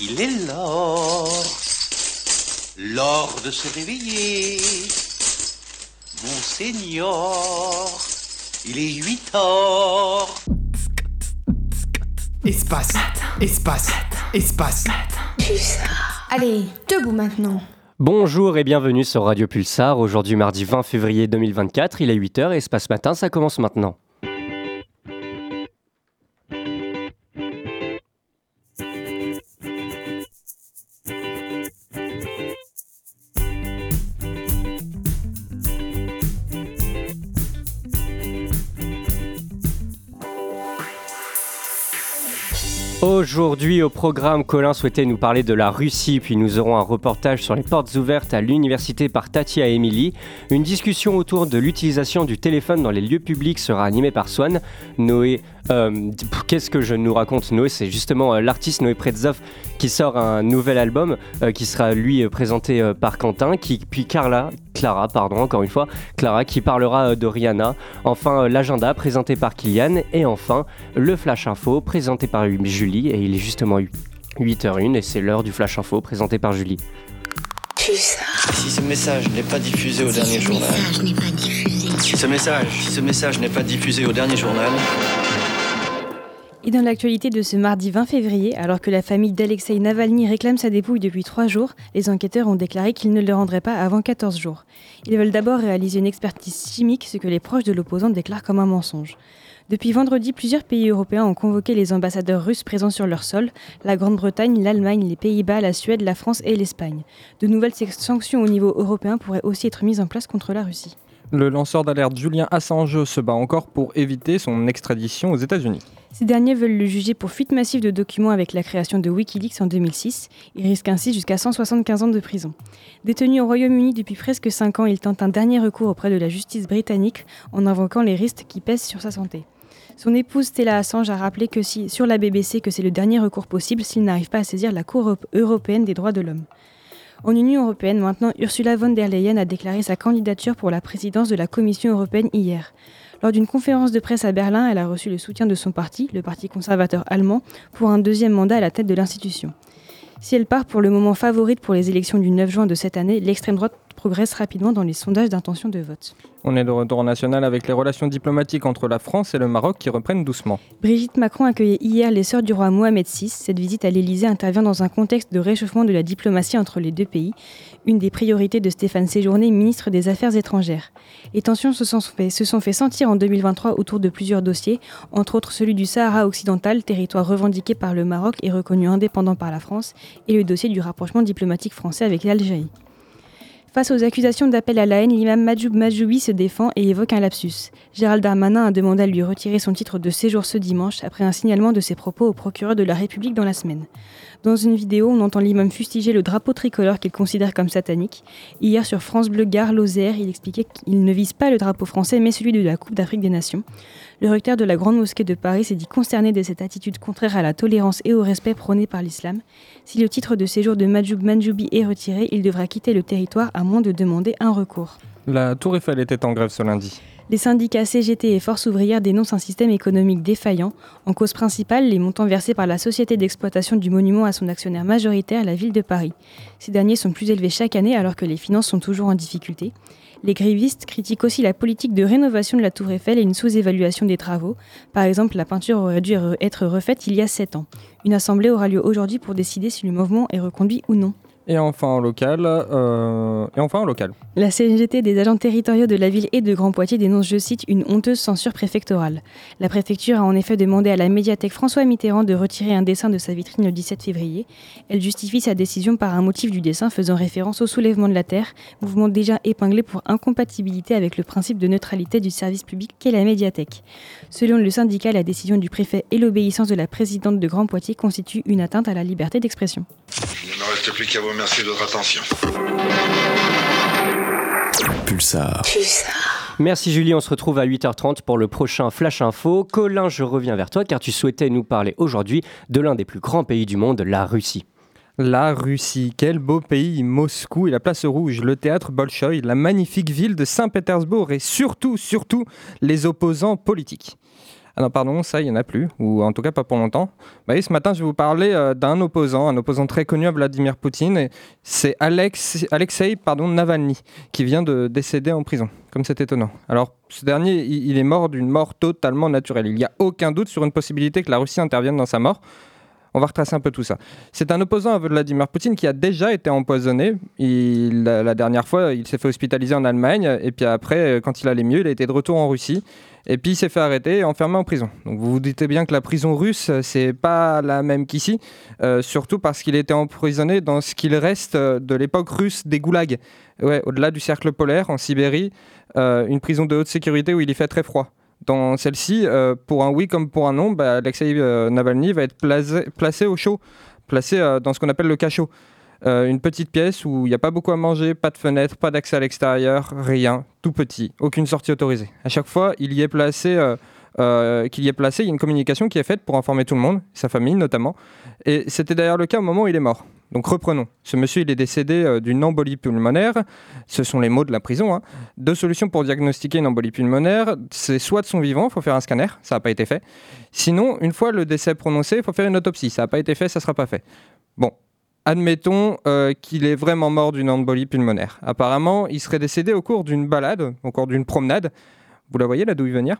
Il est l'heure, l'heure de se réveiller. Monseigneur, il est 8 heures. Espace, espace, espace. Allez, debout maintenant. Bonjour et bienvenue sur Radio Pulsar. Aujourd'hui mardi 20 février 2024, il est 8h et Espace Matin, ça commence maintenant. Aujourd'hui au programme, Colin souhaitait nous parler de la Russie, puis nous aurons un reportage sur les portes ouvertes à l'université par Tatia Emily. Une discussion autour de l'utilisation du téléphone dans les lieux publics sera animée par Swan. Noé euh, qu'est-ce que je nous raconte Noé? C'est justement euh, l'artiste Noé Pretzov qui sort un nouvel album euh, qui sera lui présenté par Quentin, qui, puis Carla, Clara, pardon, encore une fois, Clara qui parlera de Rihanna. Enfin, l'agenda présenté par Kylian et enfin le Flash Info présenté par Julie et il est justement 8h01 et c'est l'heure du Flash Info présenté par Julie. Si ce message n'est pas diffusé au dernier journal. Si ce message, si ce message n'est pas diffusé au dernier journal. Et dans l'actualité de ce mardi 20 février, alors que la famille d'Alexei Navalny réclame sa dépouille depuis trois jours, les enquêteurs ont déclaré qu'ils ne le rendraient pas avant 14 jours. Ils veulent d'abord réaliser une expertise chimique, ce que les proches de l'opposant déclarent comme un mensonge. Depuis vendredi, plusieurs pays européens ont convoqué les ambassadeurs russes présents sur leur sol, la Grande-Bretagne, l'Allemagne, les Pays-Bas, la Suède, la France et l'Espagne. De nouvelles sanctions au niveau européen pourraient aussi être mises en place contre la Russie. Le lanceur d'alerte Julien Assange se bat encore pour éviter son extradition aux États-Unis. Ces derniers veulent le juger pour fuite massive de documents avec la création de Wikileaks en 2006. Il risque ainsi jusqu'à 175 ans de prison. Détenu au Royaume-Uni depuis presque 5 ans, il tente un dernier recours auprès de la justice britannique en invoquant les risques qui pèsent sur sa santé. Son épouse Stella Assange a rappelé que si, sur la BBC que c'est le dernier recours possible s'il n'arrive pas à saisir la Cour européenne des droits de l'homme. En Union européenne, maintenant, Ursula von der Leyen a déclaré sa candidature pour la présidence de la Commission européenne hier. Lors d'une conférence de presse à Berlin, elle a reçu le soutien de son parti, le Parti conservateur allemand, pour un deuxième mandat à la tête de l'institution. Si elle part pour le moment favorite pour les élections du 9 juin de cette année, l'extrême droite progresse rapidement dans les sondages d'intention de vote. On est de retour national avec les relations diplomatiques entre la France et le Maroc qui reprennent doucement. Brigitte Macron accueillait hier les sœurs du roi Mohamed VI. Cette visite à l'Élysée intervient dans un contexte de réchauffement de la diplomatie entre les deux pays, une des priorités de Stéphane Séjourné, ministre des Affaires étrangères. Les tensions se sont, fait, se sont fait sentir en 2023 autour de plusieurs dossiers, entre autres celui du Sahara occidental, territoire revendiqué par le Maroc et reconnu indépendant par la France, et le dossier du rapprochement diplomatique français avec l'Algérie. Face aux accusations d'appel à la haine, l'imam Majoub Majoubi se défend et évoque un lapsus. Gérald Darmanin a demandé à lui retirer son titre de séjour ce dimanche après un signalement de ses propos au procureur de la République dans la semaine. Dans une vidéo, on entend l'imam fustiger le drapeau tricolore qu'il considère comme satanique. Hier, sur France Bleu Gare Lozère, il expliquait qu'il ne vise pas le drapeau français mais celui de la Coupe d'Afrique des Nations. Le recteur de la Grande Mosquée de Paris s'est dit concerné de cette attitude contraire à la tolérance et au respect prôné par l'islam. Si le titre de séjour de Majoub Manjoubi est retiré, il devra quitter le territoire à moins de demander un recours. La Tour Eiffel était en grève ce lundi. Les syndicats CGT et Force ouvrière dénoncent un système économique défaillant. En cause principale, les montants versés par la société d'exploitation du monument à son actionnaire majoritaire, la ville de Paris. Ces derniers sont plus élevés chaque année alors que les finances sont toujours en difficulté. Les grévistes critiquent aussi la politique de rénovation de la Tour Eiffel et une sous-évaluation des travaux. Par exemple, la peinture aurait dû être refaite il y a 7 ans. Une assemblée aura lieu aujourd'hui pour décider si le mouvement est reconduit ou non. Et enfin en local, euh, et enfin en local. La CGT des agents territoriaux de la ville et de Grand Poitiers dénonce, je cite, une honteuse censure préfectorale. La préfecture a en effet demandé à la médiathèque François Mitterrand de retirer un dessin de sa vitrine le 17 février. Elle justifie sa décision par un motif du dessin faisant référence au soulèvement de la Terre, mouvement déjà épinglé pour incompatibilité avec le principe de neutralité du service public qu'est la médiathèque. Selon le syndicat, la décision du préfet et l'obéissance de la présidente de Grand Poitiers constituent une atteinte à la liberté d'expression. Il ne me reste plus qu'à vous remercier de votre attention. Pulsar. Merci Julie, on se retrouve à 8h30 pour le prochain Flash Info. Colin, je reviens vers toi car tu souhaitais nous parler aujourd'hui de l'un des plus grands pays du monde, la Russie. La Russie, quel beau pays, Moscou et la place rouge, le théâtre Bolchoï, la magnifique ville de Saint-Pétersbourg et surtout, surtout, les opposants politiques. Ah non, pardon, ça, il n'y en a plus, ou en tout cas pas pour longtemps. Bah ce matin, je vais vous parler euh, d'un opposant, un opposant très connu à Vladimir Poutine. C'est Alex, Alexei pardon, Navalny, qui vient de décéder en prison. Comme c'est étonnant. Alors, ce dernier, il est mort d'une mort totalement naturelle. Il n'y a aucun doute sur une possibilité que la Russie intervienne dans sa mort. On va retracer un peu tout ça. C'est un opposant à Vladimir Poutine qui a déjà été empoisonné. La, dernière fois, il s'est fait hospitaliser en Allemagne. Et puis après, quand il allait mieux, il a été de retour en Russie. Et puis il s'est fait arrêter et enfermé en prison. Donc vous vous dites bien que la prison russe, c'est pas la même qu'ici. Euh, surtout parce qu'il était emprisonné dans ce qu'il reste de l'époque russe des goulags. Ouais, au-delà du cercle polaire, en Sibérie, euh, une prison de haute sécurité où il y fait très froid. Dans celle-ci, euh, pour un oui comme pour un non, bah, Alexei euh, Navalny va être placé, au chaud, placé euh, dans ce qu'on appelle le cachot. Une petite pièce où il n'y a pas beaucoup à manger, pas de fenêtre, pas d'accès à l'extérieur, rien, tout petit, aucune sortie autorisée. À chaque fois, il y est placé, qu'il y est placé, il y a une communication qui est faite pour informer tout le monde, sa famille notamment. Et c'était d'ailleurs le cas au moment où il est mort. Donc reprenons. Ce monsieur, il est décédé euh, d'une embolie pulmonaire. Ce sont les mots de la prison. Hein. Deux solutions pour diagnostiquer une embolie pulmonaire. C'est soit de son vivant, il faut faire un scanner, ça n'a pas été fait. Sinon, une fois le décès prononcé, il faut faire une autopsie. Ça n'a pas été fait, ça ne sera pas fait. Bon, admettons euh, qu'il est vraiment mort d'une embolie pulmonaire. Apparemment, il serait décédé au cours d'une balade, au cours d'une promenade. Vous la voyez là d'où il venir?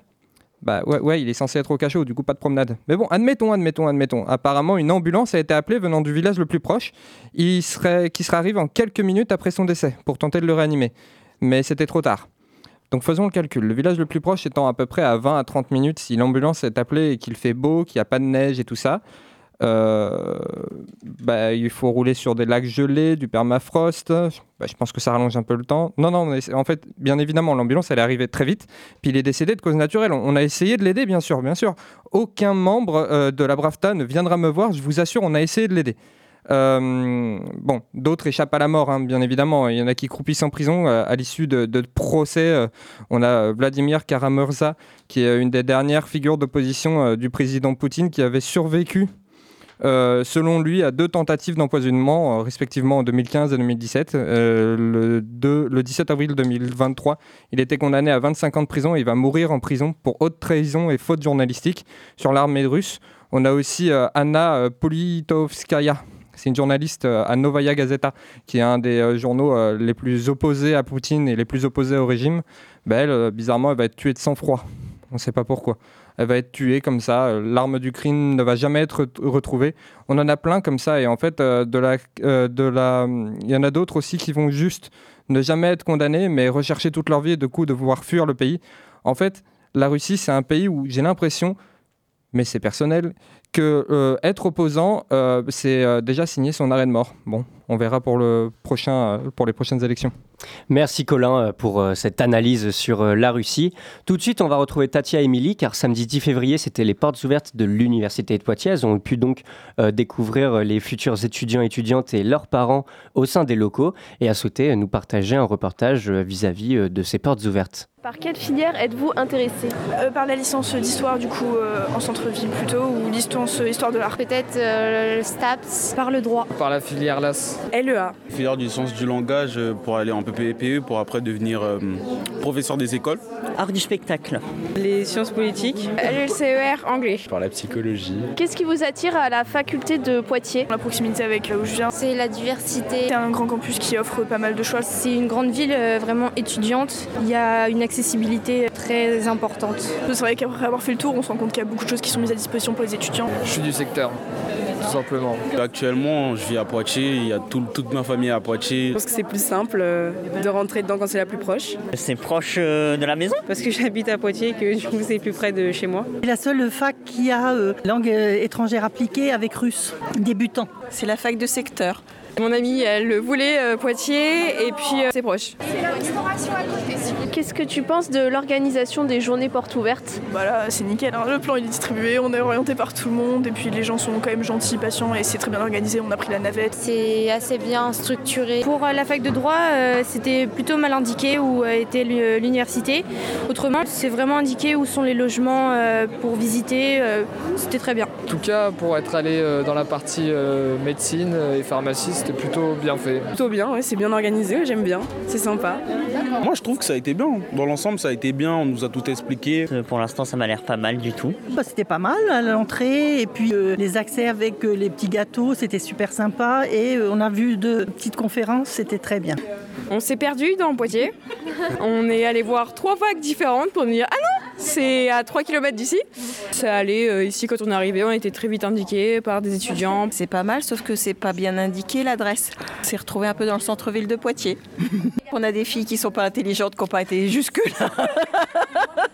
Bah ouais, ouais, il est censé être au cachot, du coup pas de promenade. Mais bon, admettons, admettons, admettons. Apparemment, une ambulance a été appelée venant du village le plus proche, il serait, qui serait arrivé en quelques minutes après son décès pour tenter de le réanimer. Mais c'était trop tard. Donc faisons le calcul. Le village le plus proche étant à peu près à 20 à 30 minutes si l'ambulance est appelée et qu'il fait beau, qu'il n'y a pas de neige et tout ça. Euh, bah, il faut rouler sur des lacs gelés, du permafrost. Bah, je pense que ça rallonge un peu le temps. Non, non, en fait, bien évidemment, l'ambulance, elle est arrivée très vite. Puis il est décédé de cause naturelle. On, a essayé de l'aider, bien sûr, bien sûr. Aucun membre euh, de la Bravta ne viendra me voir. Je vous assure, on a essayé de l'aider. Euh, bon, d'autres échappent à la mort, hein, bien évidemment. Il y en a qui croupissent en prison à l'issue de, procès. on a Vladimir Karamurza, qui est une des dernières figures d'opposition du président Poutine, qui avait survécu selon lui, à deux tentatives d'empoisonnement, euh, respectivement en 2015 et 2017. Euh, le, le 17 avril 2023, il était condamné à 25 ans de prison et il va mourir en prison pour haute trahison et faute journalistique sur l'armée russe. On a aussi Anna Politovskaya, c'est une journaliste à Novaya Gazeta, qui est un des journaux les plus opposés à Poutine et les plus opposés au régime. Ben, elle, bizarrement, va être tuée de sang-froid. On ne sait pas pourquoi elle va être tuée comme ça. Euh, l'arme du crime ne va jamais être retrouvée. On en a plein comme ça et en fait, euh, de la, euh, la, il y en a d'autres aussi qui vont juste ne jamais être condamnés, mais rechercher toute leur vie et de coup de pouvoir fuir le pays. En fait, la Russie, c'est un pays où j'ai l'impression, mais c'est personnel, que être opposant, c'est déjà signer son arrêt de mort. Bon, on verra pour, le prochain, pour les prochaines élections. Merci Colin euh, pour euh, cette analyse sur euh, la Russie. Tout de suite, on va retrouver Tatia et Émilie, car samedi 10 février, c'était les portes ouvertes de l'Université de Poitiers. Elles ont pu donc découvrir les futurs étudiants, étudiantes et leurs parents au sein des locaux et à souhaiter nous partager un reportage vis-à-vis de ces portes ouvertes. Par quelle filière êtes-vous intéressé? Par la licence d'histoire, du coup, en centre-ville plutôt, ou licence histoire de l'art Peut-être le STAPS. Par le droit. Par la filière LAS. LEA. Filière du sens du langage pour aller en PPE pour après devenir euh, professeur des écoles. Art du spectacle. Les sciences politiques. LCER anglais. Par la psychologie. Qu'est-ce qui vous attire à la faculté de Poitiers? La proximité avec là où je viens. C'est la diversité. C'est un grand campus qui offre pas mal de choix. C'est une grande ville euh, vraiment étudiante. Il y a une accessibilité très importante. C'est vrai qu'après avoir fait le tour, on se rend compte qu'il y a beaucoup de choses qui sont mises à disposition pour les étudiants. Je suis du secteur tout simplement. Actuellement, je vis à Poitiers, il y a toute ma famille à Poitiers. Je pense que c'est plus simple euh, de rentrer dedans quand c'est la plus proche. C'est proche euh, de la maison? Parce que j'habite à Poitiers que du coup c'est plus près de chez moi. C'est la seule fac qui a euh, langue étrangère appliquée avec russe, débutant. C'est la fac de secteur. Mon amie, elle voulait euh, Poitiers et puis euh, c'est proche. C'est la restauration à côté. Qu'est-ce que tu penses de l'organisation des journées portes ouvertes? Bah là, c'est nickel. Hein. Le plan il est distribué, on est orienté par tout le monde et puis les gens sont quand même gentils, patients et c'est très bien organisé. On a pris la navette. C'est assez bien structuré. Pour euh, la fac de droit, c'était plutôt mal indiqué où était l'université. Autrement, c'est vraiment indiqué où sont les logements pour visiter. C'était très bien. En tout cas, pour être allé dans la partie médecine et pharmacie, c'était plutôt bien fait. Plutôt bien, ouais, c'est bien organisé, j'aime bien, c'est sympa. Moi, je trouve que ça a été bien. Dans l'ensemble, ça a été bien, on nous a tout expliqué. Euh, Pour l'instant, ça m'a l'air pas mal du tout. Bah, c'était pas mal à l'entrée et puis euh, les accès avec euh, les petits gâteaux, c'était super sympa et euh, on a vu deux petites conférences, c'était très bien. On s'est perdu dans Poitiers. On est allé voir trois vagues différentes pour nous dire Ah non, c'est à 3 km d'ici. Ça allait euh, ici quand on est arrivé, on a été très vite indiqués par des étudiants. C'est pas mal, sauf que c'est pas bien indiqué l'adresse. C'est retrouvé un peu dans le centre-ville de Poitiers. on a des filles qui sont pas intelligentes, qui n'ont pas été jusque-là.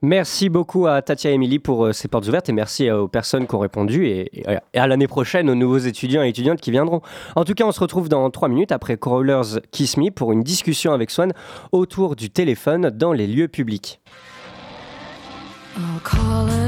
Merci beaucoup à Tatia et Émilie pour euh, ces portes ouvertes et merci euh, aux personnes qui ont répondu et à l'année prochaine aux nouveaux étudiants et étudiantes qui viendront. En tout cas, on se retrouve dans 3 minutes après Crawlers Kiss Me pour une discussion avec Swan autour du téléphone dans les lieux publics. I'll call it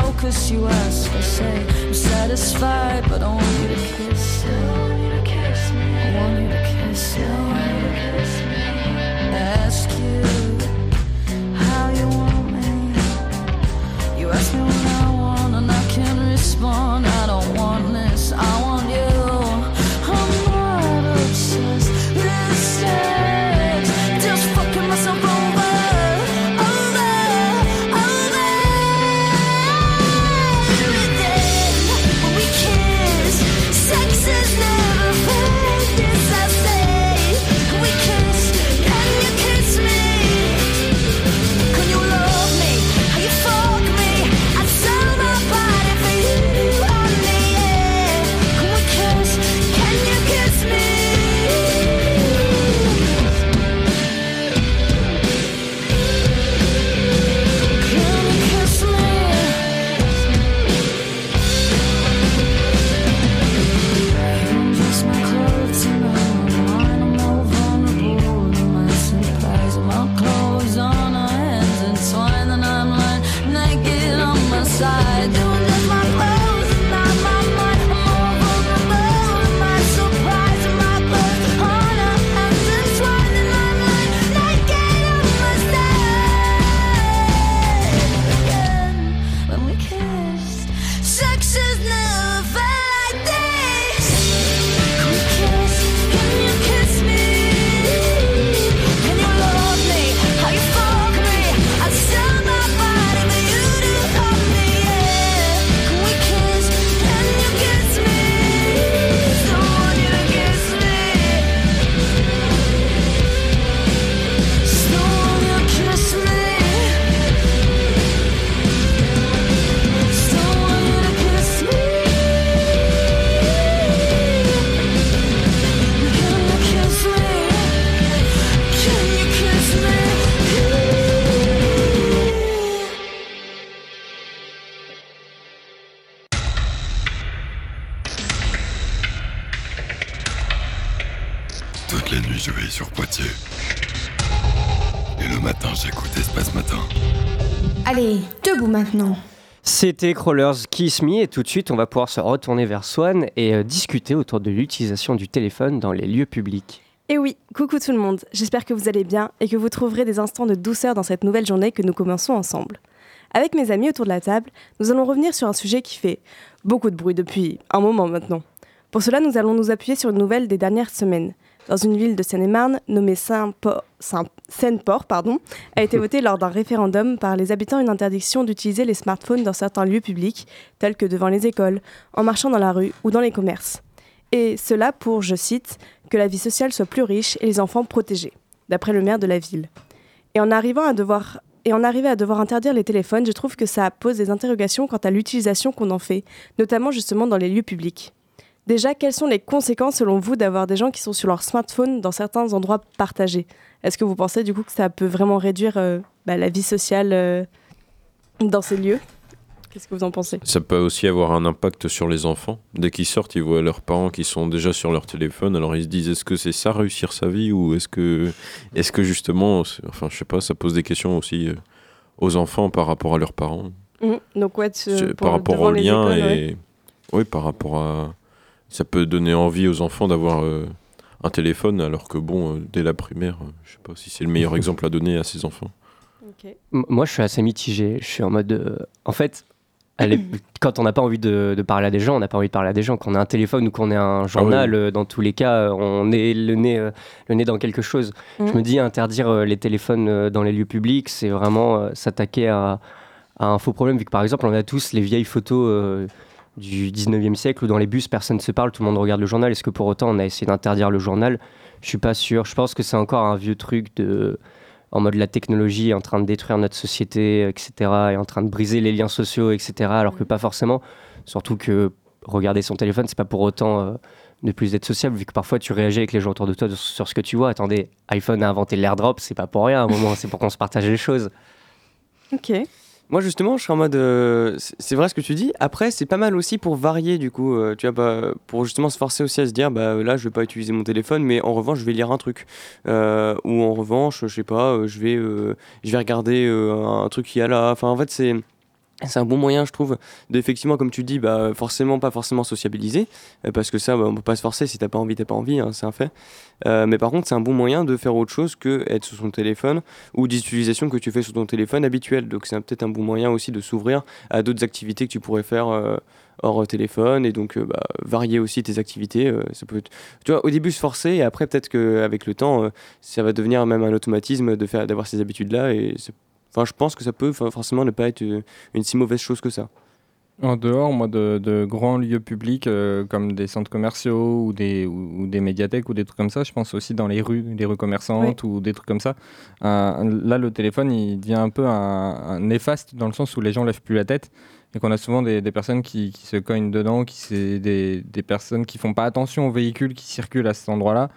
focus. You ask, I say, I'm satisfied, but you to kiss sur Poitiers. Et le matin, j'écoute Espace Matin. Allez, debout maintenant. C'était Crawlers Kiss Me et tout de suite on va pouvoir se retourner vers Swan et euh, discuter autour de l'utilisation du téléphone dans les lieux publics. Et oui, coucou tout le monde, j'espère que vous allez bien et que vous trouverez des instants de douceur dans cette nouvelle journée que nous commençons ensemble. Avec mes amis autour de la table, nous allons revenir sur un sujet qui fait beaucoup de bruit depuis un moment maintenant. Pour cela, nous allons nous appuyer sur une nouvelle des dernières semaines. Dans une ville de Seine-et-Marne nommée Saint-Port, Saint- pardon, a été votée lors d'un référendum par les habitants une interdiction d'utiliser les smartphones dans certains lieux publics, tels que devant les écoles, en marchant dans la rue ou dans les commerces. Et cela pour, je cite, que la vie sociale soit plus riche et les enfants protégés, d'après le maire de la ville. Et en arrivant à devoir et en arriver à devoir interdire les téléphones, je trouve que ça pose des interrogations quant à l'utilisation qu'on en fait, notamment justement dans les lieux publics. Déjà, quelles sont les conséquences selon vous d'avoir des gens qui sont sur leur smartphone dans certains endroits partagés? Est-ce que vous pensez du coup que ça peut vraiment réduire euh, bah, la vie sociale euh, dans ces lieux? Qu'est-ce que vous en pensez? Ça peut aussi avoir un impact sur les enfants. Dès qu'ils sortent, ils voient leurs parents qui sont déjà sur leur téléphone. Alors ils se disent est-ce que c'est ça réussir sa vie ou est-ce que, est-ce que justement, enfin je sais pas, ça pose des questions aussi euh, aux enfants par rapport à leurs parents. Donc ouais, tu- C'est- pour- par rapport au lien écoles, ouais. et oui par rapport à, ça peut donner envie aux enfants d'avoir euh, un téléphone alors que bon euh, dès la primaire, euh, je sais pas si c'est le meilleur exemple à donner à ses enfants. Moi, je suis assez mitigé. Je suis en mode. euh, en fait, quand on n'a pas envie de, de parler à des gens, on n'a pas envie de parler à des gens. Qu'on ait un téléphone ou qu'on ait un journal, euh, dans tous les cas, on est le nez, euh, le nez dans quelque chose. Je me dis, interdire euh, les téléphones euh, dans les lieux publics, c'est vraiment euh, s'attaquer à, à un faux problème. Vu que, par exemple, on a tous les vieilles photos. Du 19e siècle où dans les bus personne ne se parle, tout le monde regarde le journal. Est-ce que pour autant on a essayé d'interdire le journal? Je suis pas sûr. Je pense que c'est encore un vieux truc de en mode la technologie est en train de détruire notre société, etc., et en train de briser les liens sociaux, etc., alors que pas forcément. Surtout que regarder son téléphone, c'est pas pour autant euh, ne plus être sociable, vu que parfois tu réagis avec les gens autour de toi sur ce que tu vois. Attendez, iPhone a inventé l'airdrop, c'est pas pour rien à un moment, c'est pour qu'on se partage les choses. Ok. Moi justement, je suis en mode, euh, c'est vrai ce que tu dis. Après, c'est pas mal aussi pour varier du coup. euh, tu vois, bah, pour justement se forcer aussi à se dire, bah là, je vais pas utiliser mon téléphone, mais en revanche, je vais lire un truc. Euh, ou en revanche, je sais pas, je vais, je vais regarder un truc qui a là. Enfin, en fait, c'est c'est un bon moyen, je trouve, d'effectivement, comme tu dis, bah, forcément, pas forcément sociabiliser, euh, parce que ça, bah, on peut pas se forcer, si t'as pas envie, t'as pas envie, hein, c'est un fait. Euh, mais par contre, c'est un bon moyen de faire autre chose que être sur son téléphone ou d'utilisation que tu fais sur ton téléphone habituel. Donc, c'est peut-être un bon moyen aussi de s'ouvrir à d'autres activités que tu pourrais faire euh, hors téléphone et donc bah, varier aussi tes activités. ça peut Tu vois, au début, se forcer et après, peut-être qu'avec le temps, ça va devenir même un automatisme d'avoir ces habitudes-là et c'est- Enfin, je pense que ça peut for- forcément ne pas être euh, une si mauvaise chose que ça. En dehors, moi, de, de grands lieux publics euh, comme des centres commerciaux ou des, ou, ou des médiathèques ou des trucs comme ça, je pense aussi dans les rues, les rues commerçantes ou des trucs comme ça. Là, le téléphone, il devient un peu un, un néfaste dans le sens où les gens lèvent plus la tête et qu'on a souvent des, des personnes qui, qui se cognent dedans, qui c'est des, des personnes qui font pas attention aux véhicules qui circulent à cet endroit-là.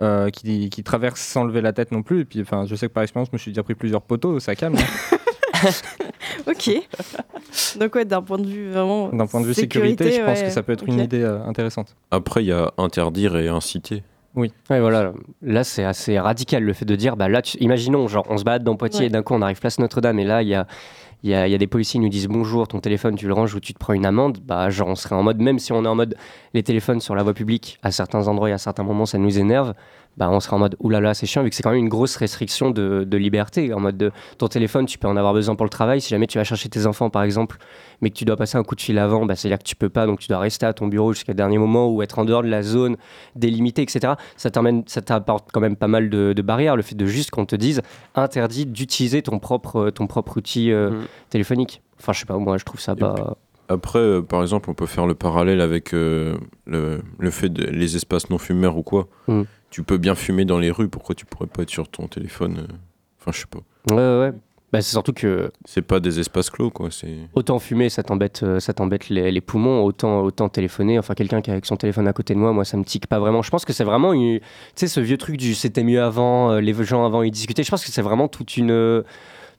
Euh, qui, qui traversent sans lever la tête non plus. Et puis, enfin, je sais que par expérience, je me suis déjà pris plusieurs poteaux, ça calme. hein. Ok. Donc ouais, d'un point de vue vraiment. D'un point de vue sécurité, je pense ouais, que ça peut être une idée euh, intéressante. Après, il y a interdire et inciter. Oui. Ouais, voilà. Là, c'est assez radical le fait de dire, bah là, tu- imaginons, genre, on se balade dans Poitiers Ouais. et d'un coup, on arrive place Notre-Dame et là, il y a, il y, y a des policiers qui nous disent bonjour, ton téléphone, tu le ranges ou tu te prends une amende. Bah, genre, on serait en mode, même si on est en mode les téléphones sur la voie publique, à certains endroits et à certains moments, ça nous énerve. Bah, on serait en mode oulala, c'est chiant, vu que c'est quand même une grosse restriction de, de liberté. En mode de ton téléphone, tu peux en avoir besoin pour le travail. Si jamais tu vas chercher tes enfants, par exemple, mais que tu dois passer un coup de fil avant, bah, c'est-à-dire que tu peux pas, donc tu dois rester à ton bureau jusqu'à dernier moment ou être en dehors de la zone délimitée, etc. Ça t'amène- ça t'apporte quand même pas mal de, de barrières, le fait de juste qu'on te dise interdit d'utiliser ton propre, ton propre outil euh, téléphonique. Enfin, je sais pas, moi je trouve ça pas. Après, euh, par exemple, on peut faire le parallèle avec euh, le, le fait de les espaces non fumeurs ou quoi. Mm. Tu peux bien fumer dans les rues, pourquoi tu pourrais pas être sur ton téléphone euh, Enfin, je sais pas. Ouais, ouais. Bah, c'est surtout que C'est pas des espaces clos, quoi. C'est autant fumer, ça t'embête, euh, ça t'embête les, les poumons, autant, autant téléphoner. Enfin, quelqu'un qui est avec son téléphone à côté de moi, moi, ça me tique pas vraiment. Je pense que c'est vraiment, une- tu sais, ce vieux truc du c'était mieux avant, euh, les gens avant ils discutaient. Je pense que c'est vraiment toute une,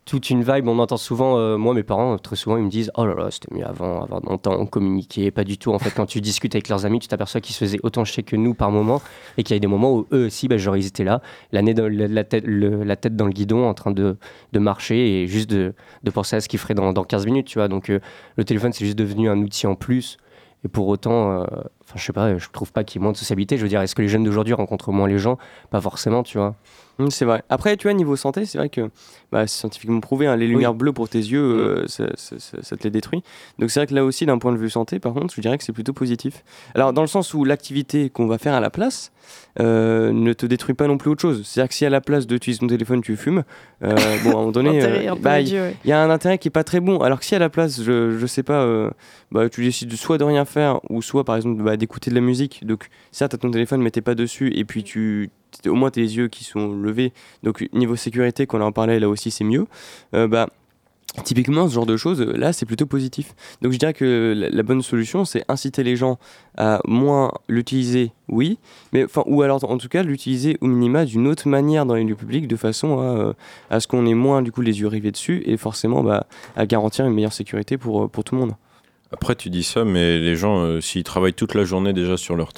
toute une vibe. On entend souvent, euh, moi, mes parents, euh, très souvent, ils me disent Oh là là, c'était mieux avant, avant longtemps, on communiquait. Pas du tout. En fait, quand tu discutes avec leurs amis, tu t'aperçois qu'ils se faisaient autant chier que nous par moment et qu'il y a des moments où eux aussi, bah, genre, ils étaient là, la, tête, dans le guidon, en train de, de marcher et juste de, de penser à ce qu'ils feraient dans, dans 15 minutes, tu vois. Donc, euh, le téléphone, c'est juste devenu un outil en plus. Et pour autant, Enfin, je sais pas, je trouve pas qu'il y ait moins de sociabilité. Je veux dire, est-ce que les jeunes d'aujourd'hui rencontrent moins les gens? Pas forcément, tu vois. Mm, C'est vrai. Après, tu vois, niveau santé, c'est vrai que bah, c'est scientifiquement prouvé, hein, les lumières bleues pour tes yeux, euh, ça, ça- ça- ça te les détruit. Donc c'est vrai que là aussi, d'un point de vue santé, par contre, je dirais que c'est plutôt positif. Alors, dans le sens où l'activité qu'on va faire à la place euh, ne te détruit pas non plus autre chose. C'est-à-dire que si à la place d'utiliser ton téléphone, tu fumes, euh, bon, à un moment donné, bah, il ouais. y a un intérêt qui est pas très bon. Alors que si à la place, je, je sais pas, bah, tu décides soit de rien faire, ou soit par exemple bah, d'écouter de la musique. Donc, certes, t'as ton téléphone, mais t'es pas dessus, et puis tu. Au moins, tes yeux qui sont levés. Donc, niveau sécurité, qu'on en parlait, là aussi, c'est mieux. Euh, bah, Typiquement, ce genre de choses, euh, là, c'est plutôt positif. Donc, je dirais que la, bonne solution, c'est inciter les gens à moins l'utiliser, oui, mais enfin, ou alors en tout cas l'utiliser au minima d'une autre manière dans les lieux publics, de façon à, euh, à ce qu'on ait moins du coup les yeux rivés dessus et forcément bah, à garantir une meilleure sécurité pour, pour tout le monde. Après, tu dis ça, mais les gens, s'ils travaillent toute la journée déjà sur leur,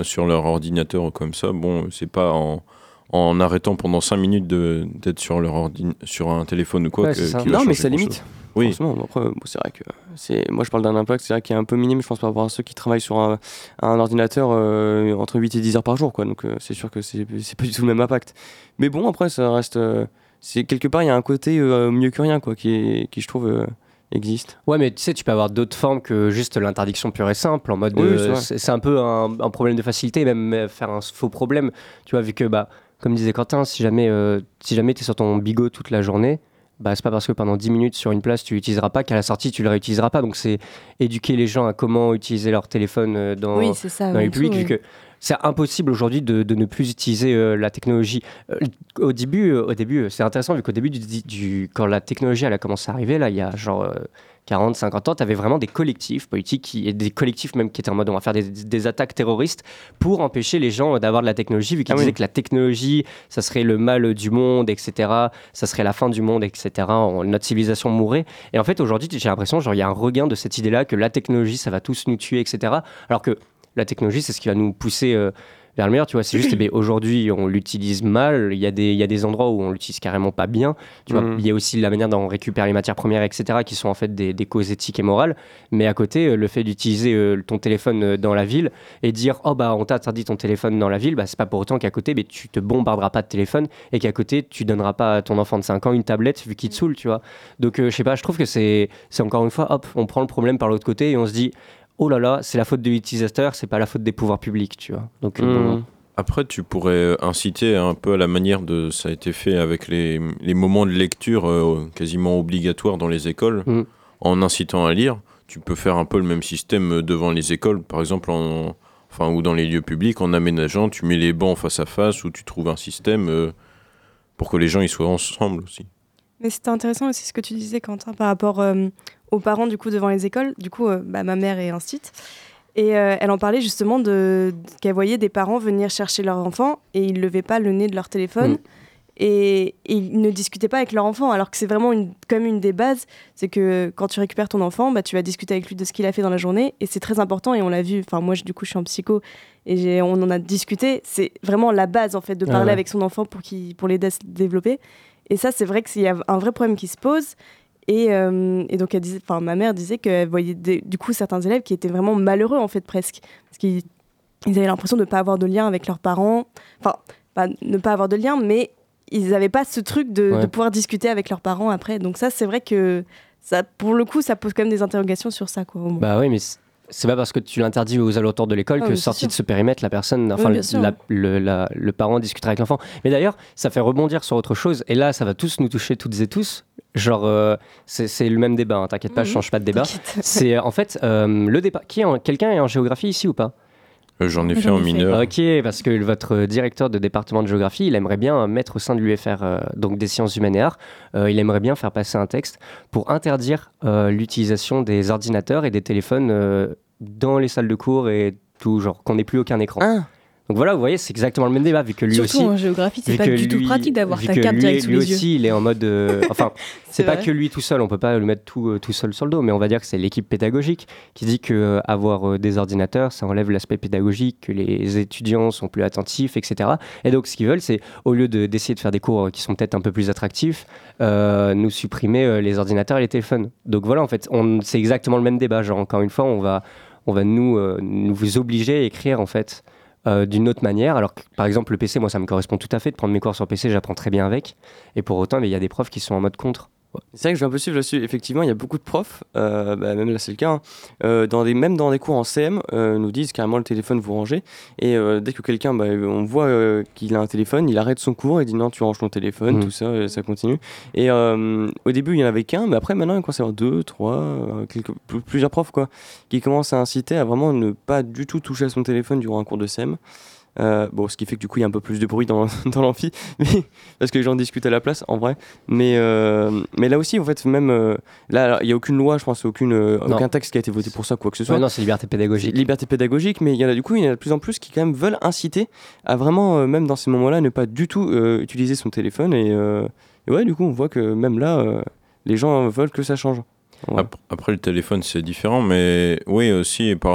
sur leur ordinateur ou comme ça, bon, c'est pas en, en arrêtant pendant 5 minutes de- d'être sur, leur ordi- sur un téléphone ou quoi Ouais, que, Non, mais ça limite. Oui. Après, bon, c'est vrai que c'est. Moi, je parle d'un impact, c'est vrai qu'il est un peu minime, je pense, par rapport à ceux qui travaillent sur un, un ordinateur euh, entre 8 et 10 heures par jour, quoi. Donc, euh, c'est sûr que c'est c'est pas du tout le même impact. Mais bon, après, ça reste. euh, c'est quelque part, il y a un côté euh, mieux que rien, quoi, qui, est- qui je trouve euh, existe. Ouais, mais tu sais, tu peux avoir d'autres formes que juste l'interdiction pure et simple, en mode Oui, c'est un peu un, un problème de facilité, même faire un faux problème, tu vois, vu que, bah, comme disait Quentin, si jamais, euh, si jamais tu es sur ton bigot toute la journée, bah, c'est pas parce que pendant 10 minutes sur une place tu l'utiliseras pas qu'à la sortie tu le réutiliseras pas. Donc c'est éduquer les gens à comment utiliser leur téléphone euh, dans, Oui, ça, dans les publics, vu que c'est impossible aujourd'hui de, de ne plus utiliser euh, la technologie. Euh, au début, euh, au début c'est intéressant vu qu'au début, du, du- quand la technologie elle a commencé à arriver, là, il y a genre 40, 50 ans, tu avais vraiment des collectifs politiques qui, et des collectifs même qui étaient en mode on va faire des, des attaques terroristes pour empêcher les gens d'avoir de la technologie, vu qu'ils Ah oui. disaient que la technologie, ça serait le mal du monde, etc. Ça serait la fin du monde, etc. On- notre civilisation mourrait. Et en fait, aujourd'hui, j'ai l'impression, genre, il y a un regain de cette idée-là que la technologie, ça va tous nous tuer, etc. Alors que la technologie, c'est ce qui va nous pousser euh, vers le meilleur, tu vois. C'est juste, eh ben, aujourd'hui, on l'utilise mal. Il y, a des, il y a des endroits où on l'utilise carrément pas bien. Tu vois, Mhm. il y a aussi la manière dont on récupère les matières premières, etc., qui sont en fait des, des causes éthiques et morales. Mais à côté, euh, le fait d'utiliser euh, ton téléphone euh, dans la ville et dire, oh bah, on t'a interdit ton téléphone dans la ville, bah, c'est pas pour autant qu'à côté, ben, tu te bombarderas pas de téléphone et qu'à côté, tu donneras pas à ton enfant de 5 ans une tablette vu qu'il te saoule, tu vois. Donc, euh, je sais pas, je trouve que c'est c'est encore une fois, hop, on prend le problème par l'autre côté et on se dit, oh là là, c'est la faute de l'utilisateur, c'est pas la faute des pouvoirs publics, tu vois. Donc, euh, bon, Après, tu pourrais inciter un peu à la manière de ça a été fait avec les, les moments de lecture euh, quasiment obligatoires dans les écoles, Mm. en incitant à lire. Tu peux faire un peu le même système devant les écoles, par exemple, en, enfin, ou dans les lieux publics, en aménageant. Tu mets les bancs face à face ou tu trouves un système euh, pour que les gens y soient ensemble aussi. Mais c'était intéressant aussi ce que tu disais, Quentin, par rapport euh, aux parents du coup devant les écoles. Du coup, euh, bah, ma mère est instite. Et euh, elle en parlait justement de, de- qu'elle voyait des parents venir chercher leur enfant et ils ne levaient pas le nez de leur téléphone. Mm. Et, et ils ne discutaient pas avec leur enfant, alors que c'est vraiment une, comme une des bases, c'est que quand tu récupères ton enfant, bah, tu vas discuter avec lui de ce qu'il a fait dans la journée, et c'est très important, et on l'a vu, enfin moi je- du coup je suis en psycho, et on en a discuté, c'est vraiment la base en fait de Ah parler ouais. avec son enfant pour, pour l'aider à se développer. Et ça c'est vrai qu'il y a un vrai problème qui se pose, et, euh, et donc elle disait, enfin ma mère disait qu'elle voyait des- du coup certains élèves qui étaient vraiment malheureux en fait presque, parce qu'ils ils avaient l'impression de ne pas avoir de lien avec leurs parents, enfin pas ne pas avoir de lien, mais ils n'avaient pas ce truc de, Ouais. de pouvoir discuter avec leurs parents après. Donc ça, c'est vrai que ça, pour le coup, ça pose quand même des interrogations sur ça. Quoi, au moins. Bah oui, mais c'est pas parce que tu l'interdis aux alentours de l'école Ah que sorti sûr. de ce périmètre, la personne, enfin, Oui, bien le- sûr. la- le, la- le parent discutera avec l'enfant. Mais d'ailleurs, ça fait rebondir sur autre chose, et là, ça va tous nous toucher toutes et tous. Genre, euh, c'est le même débat, hein, t'inquiète pas, je Mhm. change pas de débat. C'est en fait euh, le débat. Qui Quelqu'un est en géographie ici ou pas? Euh, J'en ai fait en mineur. Ok, parce que votre directeur de département de géographie, il aimerait bien mettre au sein de l'UFR, euh, donc des sciences humaines et arts, euh, il aimerait bien faire passer un texte pour interdire euh, l'utilisation des ordinateurs et des téléphones euh, dans les salles de cours et tout, genre qu'on n'ait plus aucun écran. Donc voilà, vous voyez, c'est exactement le même débat, vu que lui Surtout aussi. en géographie, c'est pas du tout pratique d'avoir ta carte directe sous lui les yeux. aussi, il est en mode. euh, enfin, c'est pas vrai. que lui tout seul, on peut pas le mettre tout, euh, tout seul sur le dos, mais on va dire que c'est l'équipe pédagogique qui dit que euh, avoir euh, des ordinateurs, ça enlève l'aspect pédagogique, que les étudiants sont plus attentifs, etc. Et donc, ce qu'ils veulent, c'est au lieu de- d'essayer de faire des cours qui sont peut-être un peu plus attractifs, euh, nous supprimer euh, les ordinateurs et les téléphones. Donc voilà, en fait, on- c'est exactement le même débat. Genre, encore une fois, on va on va nous, euh, nous vous obliger à écrire en fait euh, d'une autre manière. Alors que, par exemple, le PC, moi, ça me correspond tout à fait de prendre mes cours sur PC, j'apprends très bien avec. Et pour autant, il y a des profs qui sont en mode contre. C'est vrai que je vais un peu suivre là-dessus. Effectivement, il y a beaucoup de profs, euh, bah, même là c'est le cas, hein, euh, dans des, même dans des cours en CM, euh, nous disent carrément le téléphone vous rangez. Et dès que quelqu'un, bah, on voit qu'il a un téléphone, il arrête son cours et dit non, tu ranges ton téléphone, Mhm. tout ça, et ça continue. Et au début, il y en avait qu'un, mais après, maintenant, il commence à y avoir deux, trois, quelques- plusieurs profs quoi, qui commencent à inciter à vraiment ne pas du tout toucher à son téléphone durant un cours de CM. Euh, bon, ce qui fait que du coup il y a un peu plus de bruit dans, dans l'amphi, mais- parce que les gens discutent à la place en vrai. Mais, euh, mais là aussi, en fait, même euh, là, il n'y a aucune loi, je pense, aucune, aucun texte qui a été voté pour ça, quoi que ce soit. Ouais, non, c'est liberté pédagogique. Liberté pédagogique, mais il y en a du coup, il y en a de plus en plus qui quand même veulent inciter à vraiment, euh, même dans ces moments-là, ne pas du tout euh, utiliser son téléphone. Et, euh, et ouais, du coup, on voit que même là, euh, les gens veulent que ça change. Ouais. Après, le téléphone, c'est différent, mais oui, aussi, par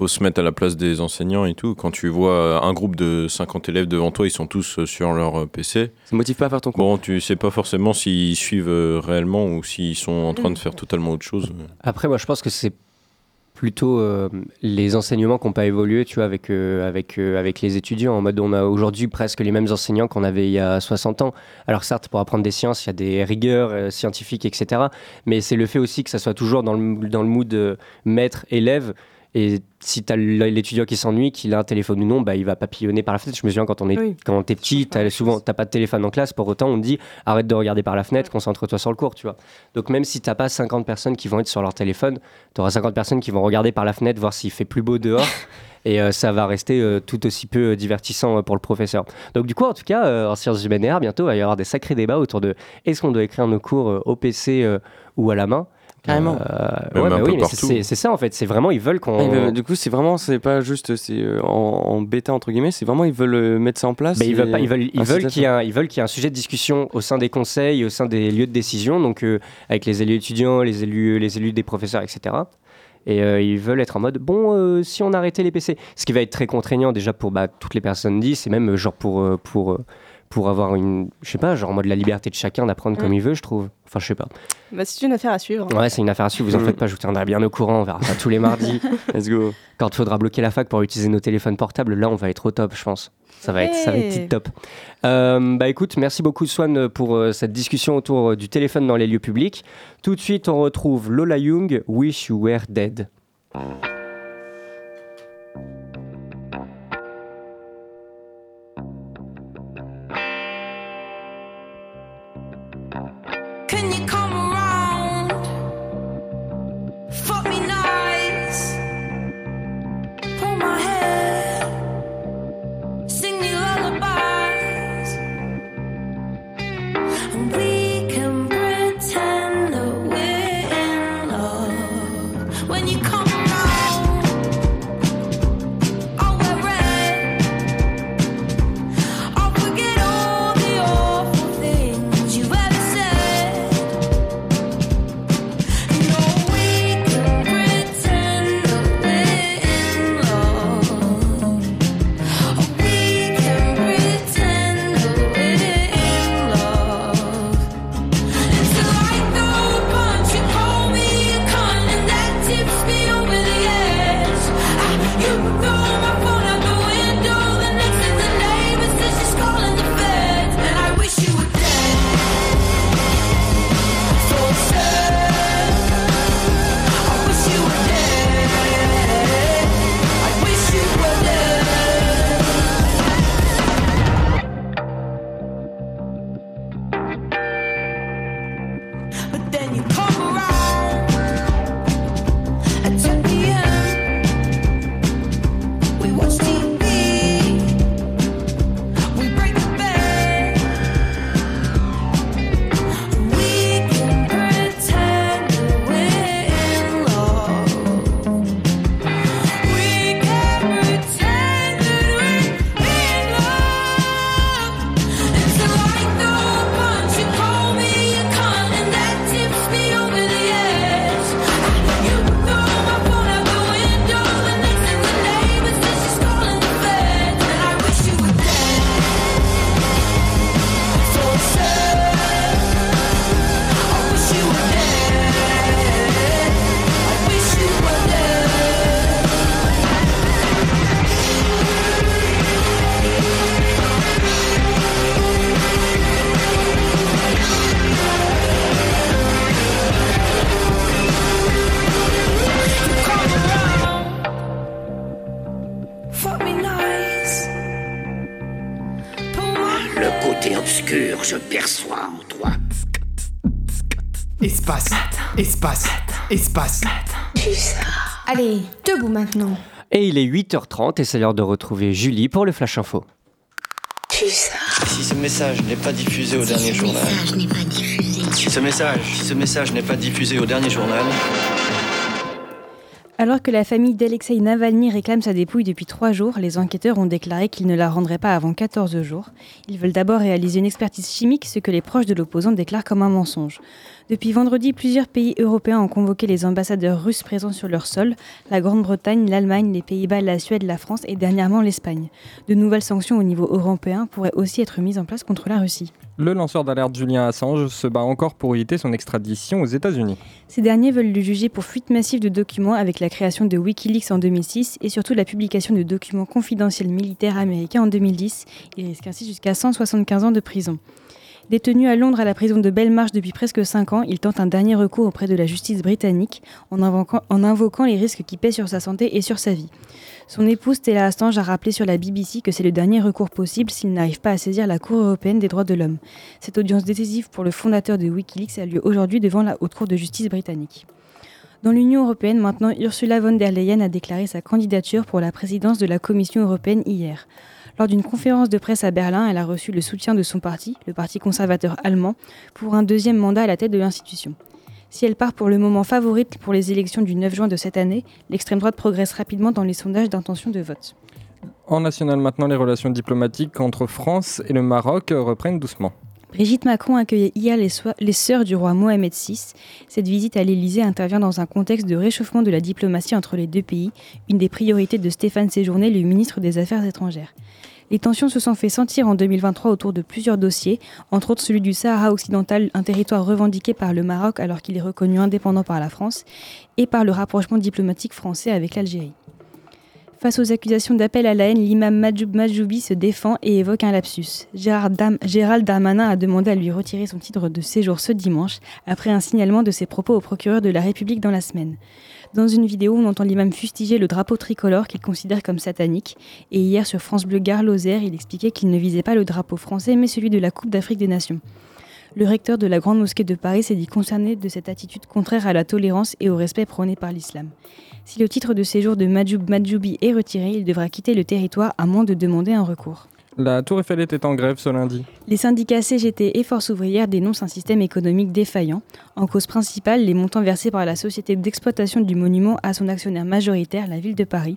faut se mettre à la place des enseignants et tout. Quand tu vois un groupe de 50 élèves devant toi, ils sont tous euh, sur leur euh, PC. Ça motive pas à faire ton cours. Bon, tu sais pas forcément s'ils suivent euh, réellement ou s'ils sont en train de faire totalement autre chose. Après, moi, je pense que c'est plutôt euh, les enseignements qui n'ont pas évolué, tu vois, avec, euh, avec, euh, avec les étudiants. En mode, on a aujourd'hui presque les mêmes enseignants qu'on avait il y a 60 ans. Alors certes, pour apprendre des sciences, il y a des rigueurs euh, scientifiques, etc. Mais c'est le fait aussi que ça soit toujours dans le, dans le mood euh, maître-élève. Et si tu as l'étudiant qui s'ennuie, qu'il a un téléphone ou non, bah, il va papillonner par la fenêtre. Je me souviens quand on est Oui. quand t'es petit, t'as souvent t'as pas de téléphone en classe. Pour autant, on te dit arrête de regarder par la fenêtre, concentre-toi sur le cours, tu vois. Donc même si t'as pas 50 personnes qui vont être sur leur téléphone, tu auras 50 personnes qui vont regarder par la fenêtre voir s'il fait plus beau dehors. Et euh, ça va rester euh, tout aussi peu euh, divertissant pour le professeur. Donc du coup, en tout cas, en sciences humaines et arts, bientôt, il va y avoir des sacrés débats autour de est-ce qu'on doit écrire nos cours au PC ou à la main? Carrément. Euh, ouais, bah oui, mais c'est- ça en fait. C'est vraiment, ils veulent qu'on. Ah, veulent- du coup, c'est vraiment, c'est pas juste, c'est euh, en, en bêta entre guillemets, c'est vraiment ils veulent euh, mettre ça en place. Bah, ils veulent, pas- ils veulent, ils veulent qu'il y ait un, ils veulent qu'il y ait un sujet de discussion au sein des conseils, au sein des lieux de décision, donc euh, avec les élus étudiants, les élus, les élus des professeurs, etc. Et euh, ils veulent être en mode bon, euh, si on arrêtait les PC, ce qui va être très contraignant déjà pour bah, toutes les personnes 10 et même genre pour pour pour avoir une, je sais pas, genre en mode la liberté de chacun d'apprendre comme Mm. il veut, je trouve. Enfin, je sais pas. Bah, c'est une affaire à suivre. Ouais, c'est une affaire à suivre, vous en faites pas, je vous tiendrai bien au courant, on verra ça tous les mardis. Let's go. Quand il faudra bloquer la fac pour utiliser nos téléphones portables, là on va être au top, je pense. Ça va être, ça va être top. Euh, bah écoute, merci beaucoup Swan pour euh, cette discussion autour euh, du téléphone dans les lieux publics. Tout de suite, on retrouve Lola Young, Wish You Were Dead. 8h30 et c'est l'heure de retrouver Julie pour le Flash Info. Si ce message n'est pas diffusé au dernier journal. Si ce message, si ce message n'est pas diffusé au dernier journal. Alors que la famille d'Alexei Navalny réclame sa dépouille depuis trois jours, les enquêteurs ont déclaré qu'ils ne la rendraient pas avant 14 jours. Ils veulent d'abord réaliser une expertise chimique, ce que les proches de l'opposant déclarent comme un mensonge. Depuis vendredi, plusieurs pays européens ont convoqué les ambassadeurs russes présents sur leur sol, la Grande-Bretagne, l'Allemagne, les Pays-Bas, la Suède, la France et dernièrement l'Espagne. De nouvelles sanctions au niveau européen pourraient aussi être mises en place contre la Russie. Le lanceur d'alerte Julien Assange se bat encore pour éviter son extradition aux États-Unis. Ces derniers veulent le juger pour fuite massive de documents avec la création de Wikileaks en 2006 et surtout la publication de documents confidentiels militaires américains en 2010. Il risque ainsi jusqu'à 175 ans de prison. Détenu à Londres à la prison de Belmarsh depuis presque 5 ans, il tente un dernier recours auprès de la justice britannique en invoquant, les risques qui pèsent sur sa santé et sur sa vie. Son épouse Stella Assange a rappelé sur la BBC que c'est le dernier recours possible s'il n'arrive pas à saisir la Cour européenne des droits de l'homme. Cette audience décisive pour le fondateur de Wikileaks a lieu aujourd'hui devant la Haute Cour de justice britannique. Dans l'Union européenne, maintenant, Ursula von der Leyen a déclaré sa candidature pour la présidence de la Commission européenne hier. Lors d'une conférence de presse à Berlin, elle a reçu le soutien de son parti, le Parti conservateur allemand, pour un deuxième mandat à la tête de l'institution. Si elle part pour le moment favorite pour les élections du 9 juin de cette année, l'extrême droite progresse rapidement dans les sondages d'intention de vote. En national maintenant, les relations diplomatiques entre France et le Maroc reprennent doucement. Brigitte Macron accueillait hier les, so- les sœurs du roi Mohamed VI. Cette visite à l'Élysée intervient dans un contexte de réchauffement de la diplomatie entre les deux pays, une des priorités de Stéphane Séjourné, le ministre des Affaires étrangères. Les tensions se sont fait sentir en 2023 autour de plusieurs dossiers, entre autres celui du Sahara occidental, un territoire revendiqué par le Maroc alors qu'il est reconnu indépendant par la France, et par le rapprochement diplomatique français avec l'Algérie. Face aux accusations d'appel à la haine, l'imam Majoub Majoubi se défend et évoque un lapsus. Gérald Darmanin a demandé à lui retirer son titre de séjour ce dimanche, après un signalement de ses propos au procureur de la République dans la semaine. Dans une vidéo, on entend l'imam fustiger le drapeau tricolore qu'il considère comme satanique. Et hier, sur France Bleu Gare il expliquait qu'il ne visait pas le drapeau français, mais celui de la Coupe d'Afrique des Nations. Le recteur de la Grande Mosquée de Paris s'est dit concerné de cette attitude contraire à la tolérance et au respect prôné par l'islam. Si le titre de séjour de Majoub Majoubi est retiré, il devra quitter le territoire à moins de demander un recours. La Tour Eiffel était en grève ce lundi. Les syndicats CGT et Force ouvrière dénoncent un système économique défaillant. En cause principale, les montants versés par la société d'exploitation du monument à son actionnaire majoritaire, la ville de Paris.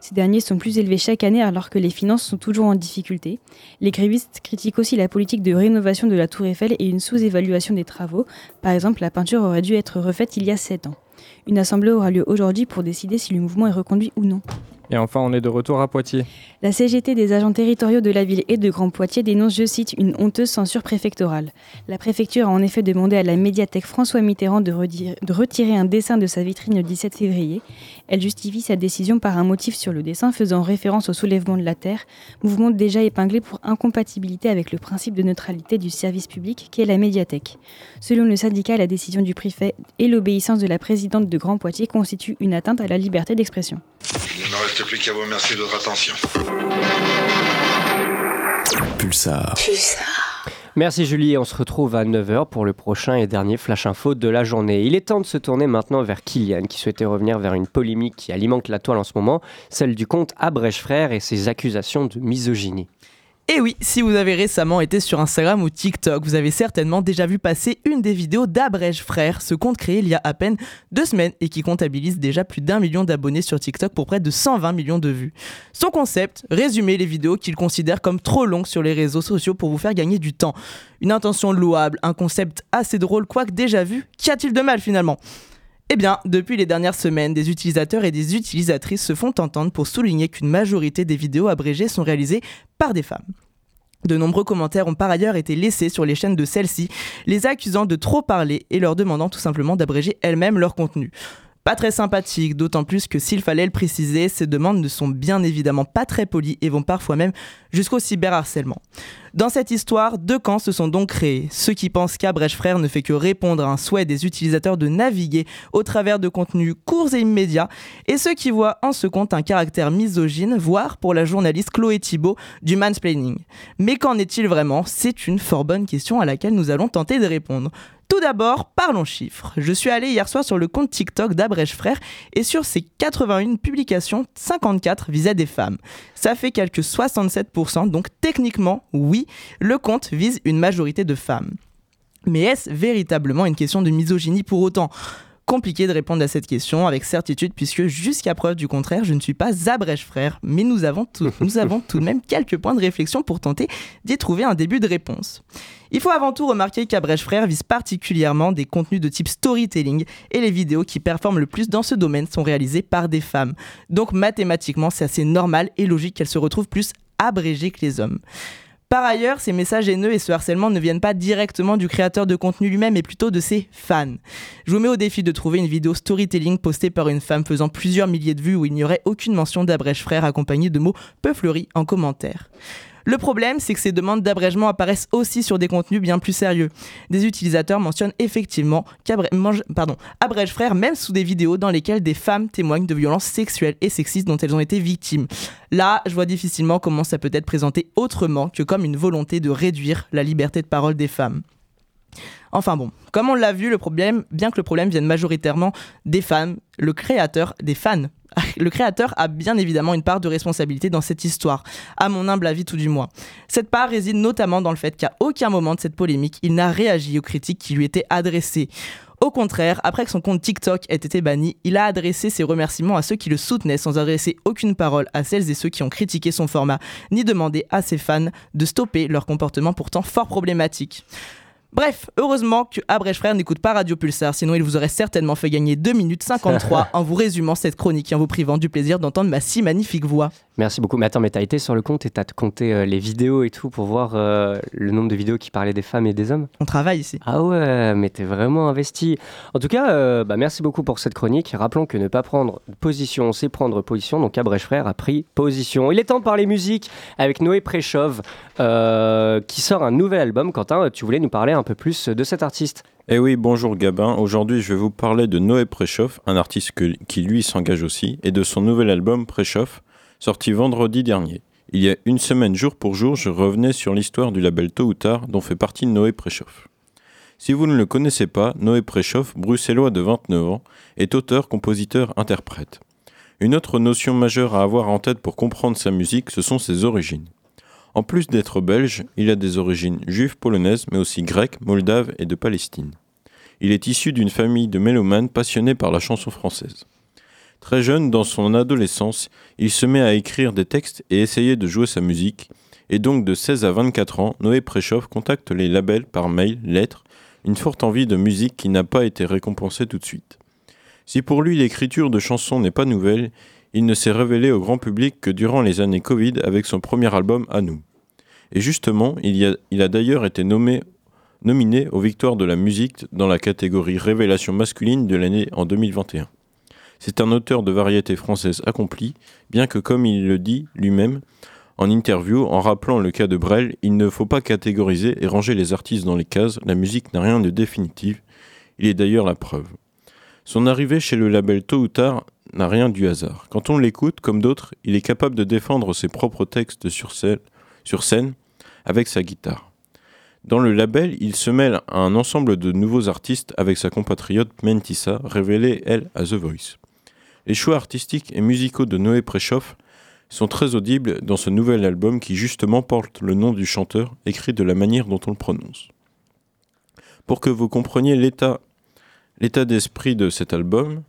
Ces derniers sont plus élevés chaque année alors que les finances sont toujours en difficulté. Les grévistes critiquent aussi la politique de rénovation de la Tour Eiffel et une sous-évaluation des travaux. Par exemple, la peinture aurait dû être refaite il y a 7 ans. Une assemblée aura lieu aujourd'hui pour décider si le mouvement est reconduit ou non. Et enfin, on est de retour à Poitiers. La CGT des agents territoriaux de la ville et de Grand Poitiers dénonce, je cite, une honteuse censure préfectorale. La préfecture a en effet demandé à la médiathèque François Mitterrand de, retirer un dessin de sa vitrine le 17 février. Elle justifie sa décision par un motif sur le dessin faisant référence au soulèvement de la Terre, mouvement déjà épinglé pour incompatibilité avec le principe de neutralité du service public qu'est la médiathèque. Selon le syndicat, la décision du préfet et l'obéissance de la présidente de Grand Poitiers constituent une atteinte à la liberté d'expression. Il ne me reste plus qu'à vous remercier de votre attention. Pulsar. Merci Julie et on se retrouve à 9h pour le prochain et dernier Flash Info de la journée. Il est temps de se tourner maintenant vers Kylian qui souhaitait revenir vers une polémique qui alimente la toile en ce moment, celle du compte Abrège Frère et ses accusations de misogynie. Et oui, si vous avez récemment été sur Instagram ou TikTok, vous avez certainement déjà vu passer une des vidéos d'Abrège Frères, ce compte créé il y a à peine deux semaines et qui comptabilise déjà plus d'un million d'abonnés sur TikTok pour près de 120 millions de vues. Son concept, résumer les vidéos qu'il considère comme trop longues sur les réseaux sociaux pour vous faire gagner du temps. Une intention louable, un concept assez drôle, quoique déjà vu, qu'y a-t-il de mal finalement? Eh bien, depuis les dernières semaines, des utilisateurs et des utilisatrices se font entendre pour souligner qu'une majorité des vidéos abrégées sont réalisées par des femmes. De nombreux commentaires ont par ailleurs été laissés sur les chaînes de celles-ci, les accusant de trop parler et leur demandant tout simplement d'abréger elles-mêmes leur contenu. Pas très sympathique, d'autant plus que s'il fallait le préciser, ces demandes ne sont bien évidemment pas très polies et vont parfois même jusqu'au cyberharcèlement. Dans cette histoire, deux camps se sont donc créés. Ceux qui pensent qu'Abrèche Frère ne fait que répondre à un souhait des utilisateurs de naviguer au travers de contenus courts et immédiats, et ceux qui voient en ce compte un caractère misogyne, voire pour la journaliste Chloé Thibault du mansplaining. Mais qu'en est-il vraiment? C'est une fort bonne question à laquelle nous allons tenter de répondre. Tout d'abord, parlons chiffres. Je suis allé hier soir sur le compte TikTok d'Abrèche Frère et sur ces 81 publications, 54 visaient des femmes. Ça fait quelques 67%, donc techniquement, oui, le compte vise une majorité de femmes. Mais est-ce véritablement une question de misogynie pour autant? Compliqué de répondre à cette question avec certitude puisque jusqu'à preuve du contraire, je ne suis pas Abrèche frère, mais nous avons, tout, nous avons tout de même quelques points de réflexion pour tenter d'y trouver un début de réponse. Il faut avant tout remarquer qu'Abrèche Frères vise particulièrement des contenus de type storytelling et les vidéos qui performent le plus dans ce domaine sont réalisées par des femmes. Donc mathématiquement, c'est assez normal et logique qu'elles se retrouvent plus abrégées que les hommes. Par ailleurs, ces messages haineux et ce harcèlement ne viennent pas directement du créateur de contenu lui-même, mais plutôt de ses fans. Je vous mets au défi de trouver une vidéo storytelling postée par une femme faisant plusieurs milliers de vues où il n'y aurait aucune mention d'Abrèche Frère accompagnée de mots peu fleuris en commentaire. Le problème, c'est que ces demandes d'abrègement apparaissent aussi sur des contenus bien plus sérieux. Des utilisateurs mentionnent effectivement qu'Abrège Frère même sous des vidéos dans lesquelles des femmes témoignent de violences sexuelles et sexistes dont elles ont été victimes. Là, je vois difficilement comment ça peut être présenté autrement que comme une volonté de réduire la liberté de parole des femmes. Enfin bon, comme on l'a vu, le problème, bien que le problème vienne majoritairement des femmes, le créateur, des fans le créateur a bien évidemment une part de responsabilité dans cette histoire, à mon humble avis tout du moins. Cette part réside notamment dans le fait qu'à aucun moment de cette polémique, il n'a réagi aux critiques qui lui étaient adressées. Au contraire, après que son compte TikTok ait été banni, il a adressé ses remerciements à ceux qui le soutenaient sans adresser aucune parole à celles et ceux qui ont critiqué son format, ni demander à ses fans de stopper leur comportement pourtant fort problématique. Bref, heureusement que Frère n'écoute pas Radio Pulsar, sinon il vous aurait certainement fait gagner 2 minutes 53 en vous résumant cette chronique et en vous privant du plaisir d'entendre ma si magnifique voix. Merci beaucoup. Mais attends, mais t'as été sur le compte et t'as compté euh, les vidéos et tout pour voir euh, le nombre de vidéos qui parlaient des femmes et des hommes? On travaille ici. Ah ouais, mais t'es vraiment investi. En tout cas, euh, bah, merci beaucoup pour cette chronique. Rappelons que ne pas prendre position, c'est prendre position. Donc Abrèche Frère a pris position. Il est temps de parler musique avec Noé Préchov qui sort un nouvel album. Quentin, tu voulais nous parler un peu plus de cet artiste eh oui, bonjour Gabin. Aujourd'hui, je vais vous parler de Noé Préchoff, un artiste qui lui s'engage aussi, et de son nouvel album Préchoff, sorti vendredi dernier. Il y a une semaine jour pour jour, je revenais sur l'histoire du label Tôt ou Tard dont fait partie Noé Préchoff. Si vous ne le connaissez pas, Noé Préchoff, bruxellois de 29 ans, est auteur, compositeur, interprète. Une autre notion majeure à avoir en tête pour comprendre sa musique, ce sont ses origines. En plus d'être belge, il a des origines juives polonaises, mais aussi grecques, moldaves et de Palestine. Il est issu d'une famille de mélomanes passionnés par la chanson française. Très jeune, dans son adolescence, il se met à écrire des textes et essayer de jouer sa musique, et donc de 16 à 24 ans, Noé Préchoff contacte les labels par mail, lettres, une forte envie de musique qui n'a pas été récompensée tout de suite. Si pour lui l'écriture de chansons n'est pas nouvelle, il ne s'est révélé au grand public que durant les années Covid avec son premier album À nous. Et justement, il, a, il a d'ailleurs été nommé, nominé aux victoires de la musique dans la catégorie Révélation masculine de l'année en 2021. C'est un auteur de variété française accompli, bien que comme il le dit lui-même en interview, en rappelant le cas de Brel, il ne faut pas catégoriser et ranger les artistes dans les cases, la musique n'a rien de définitif, il est d'ailleurs la preuve. Son arrivée chez le label Tôt ou Tard n'a rien du hasard. Quand on l'écoute, comme d'autres, il est capable de défendre ses propres textes sur scène, avec sa guitare. Dans le label, il se mêle à un ensemble de nouveaux artistes avec sa compatriote Mentissa, révélée, elle, à The Voice. Les choix artistiques et musicaux de Noé Préchoff sont très audibles dans ce nouvel album qui justement porte le nom du chanteur, écrit de la manière dont on le prononce. Pour que vous compreniez l'état d'esprit de cet album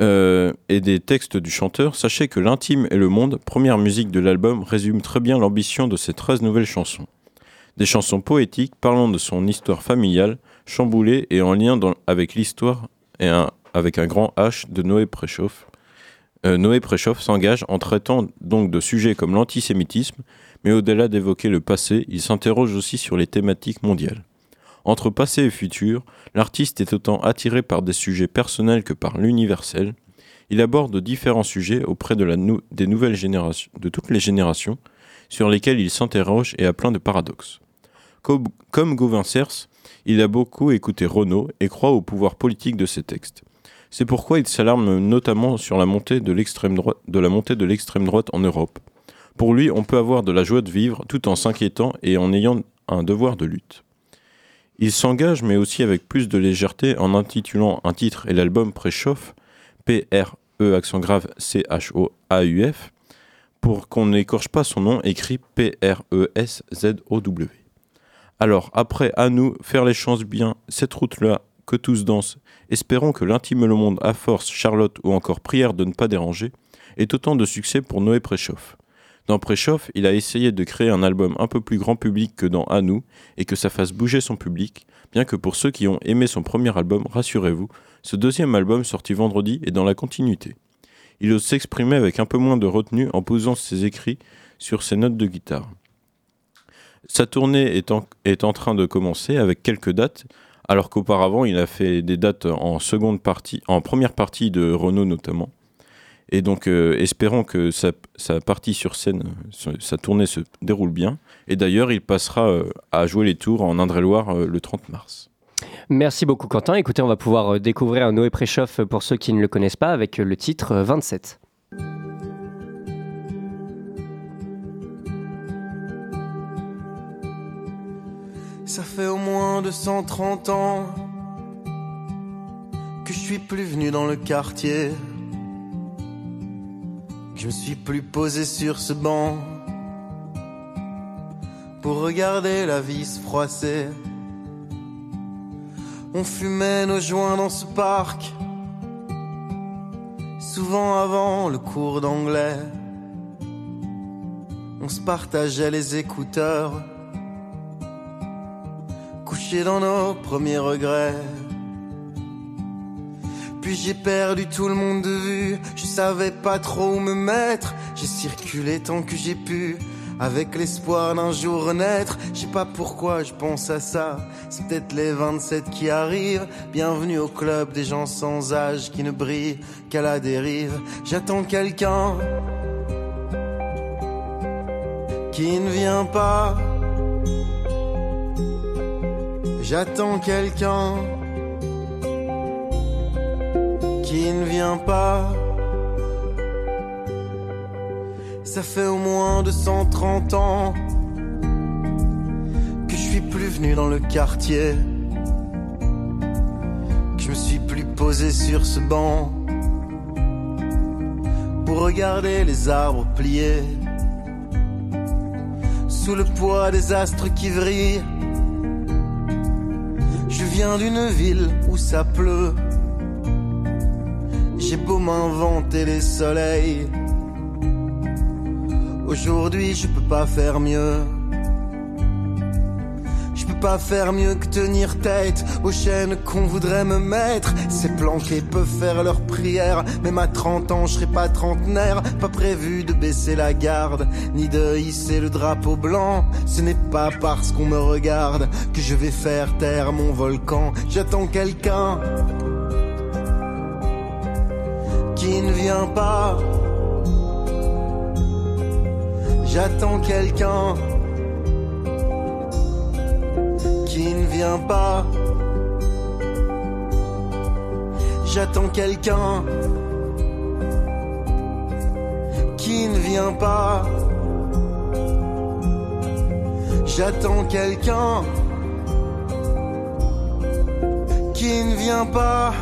euh, et des textes du chanteur, sachez que L'intime et le monde, première musique de l'album, résume très bien l'ambition de ces 13 nouvelles chansons. Des chansons poétiques parlant de son histoire familiale, chamboulée et en lien avec l'histoire et un, avec un grand H de Noé Préchoff. Euh, Noé Préchoff s'engage en traitant donc de sujets comme l'antisémitisme, mais au-delà d'évoquer le passé, il s'interroge aussi sur les thématiques mondiales. Entre passé et futur, l'artiste est autant attiré par des sujets personnels que par l'universel. Il aborde différents sujets auprès de, toutes les générations, sur lesquels il s'interroge et a plein de paradoxes. Comme, comme Gauvin il a beaucoup écouté Renaud et croit au pouvoir politique de ses textes. C'est pourquoi il s'alarme notamment sur la montée de l'extrême droite en Europe. Pour lui, on peut avoir de la joie de vivre tout en s'inquiétant et en ayant un devoir de lutte. Il s'engage, mais aussi avec plus de légèreté, en intitulant un titre et l'album préchauffe, P-R-E accent grave C-H-O-A-U-F, pour qu'on n'écorche pas son nom écrit P-R-E-S-Z-O-W. Alors, après, à nous, faire les chances bien, cette route-là, que tous dansent, espérons que l'intime le monde à force, Charlotte ou encore prière de ne pas déranger, est autant de succès pour Noé Préchauffe. Dans Préchauffe, il a essayé de créer un album un peu plus grand public que dans À nous, et que ça fasse bouger son public, bien que pour ceux qui ont aimé son premier album, rassurez-vous, ce deuxième album sorti vendredi est dans la continuité. Il ose s'exprimer avec un peu moins de retenue en posant ses écrits sur ses notes de guitare. Sa tournée est en, train de commencer avec quelques dates, alors qu'auparavant il a fait des dates en en première partie de Renault notamment. Et donc euh, espérons que sa, sa partie sur scène, sa, tournée se déroule bien. Et d'ailleurs il passera euh, à jouer les tours en Indre-et-Loire euh, le 30 mars. Merci beaucoup Quentin. Écoutez, on va pouvoir découvrir un Noé Préchauffe pour ceux qui ne le connaissent pas avec le titre euh, 27. Ça fait au moins 230 ans que je suis plus venu dans le quartier. Je me suis plus posé sur ce banc pour regarder la vie se froisser. On fumait nos joints dans ce parc, souvent avant le cours d'anglais. On se partageait les écouteurs couchés dans nos premiers regrets. Puis j'ai perdu tout le monde de vue, je savais pas trop où me mettre. J'ai circulé tant que j'ai pu, avec l'espoir d'un jour renaître. Je sais pas pourquoi je pense à ça, c'est peut-être les 27 qui arrivent. Bienvenue au club des gens sans âge qui ne brillent qu'à la dérive. J'attends quelqu'un qui ne vient pas. J'attends quelqu'un qui ne vient pas. Ça fait au moins 230 ans que je suis plus venu dans le quartier. Que je me suis plus posé sur ce banc pour regarder les arbres pliés sous le poids des astres qui vrillent. Je viens d'une ville où ça pleut. J'ai beau m'inventer les soleils. Aujourd'hui, je peux pas faire mieux. Je peux pas faire mieux que tenir tête aux chaînes qu'on voudrait me mettre. Ces planqués peuvent faire leur prière. Même à 30 ans, je serai pas trentenaire. Pas prévu de baisser la garde, ni de hisser le drapeau blanc. Ce n'est pas parce qu'on me regarde que je vais faire taire mon volcan. J'attends quelqu'un qui ne vient pas. J'attends quelqu'un qui ne vient pas. J'attends quelqu'un qui ne vient pas. J'attends quelqu'un qui ne vient pas.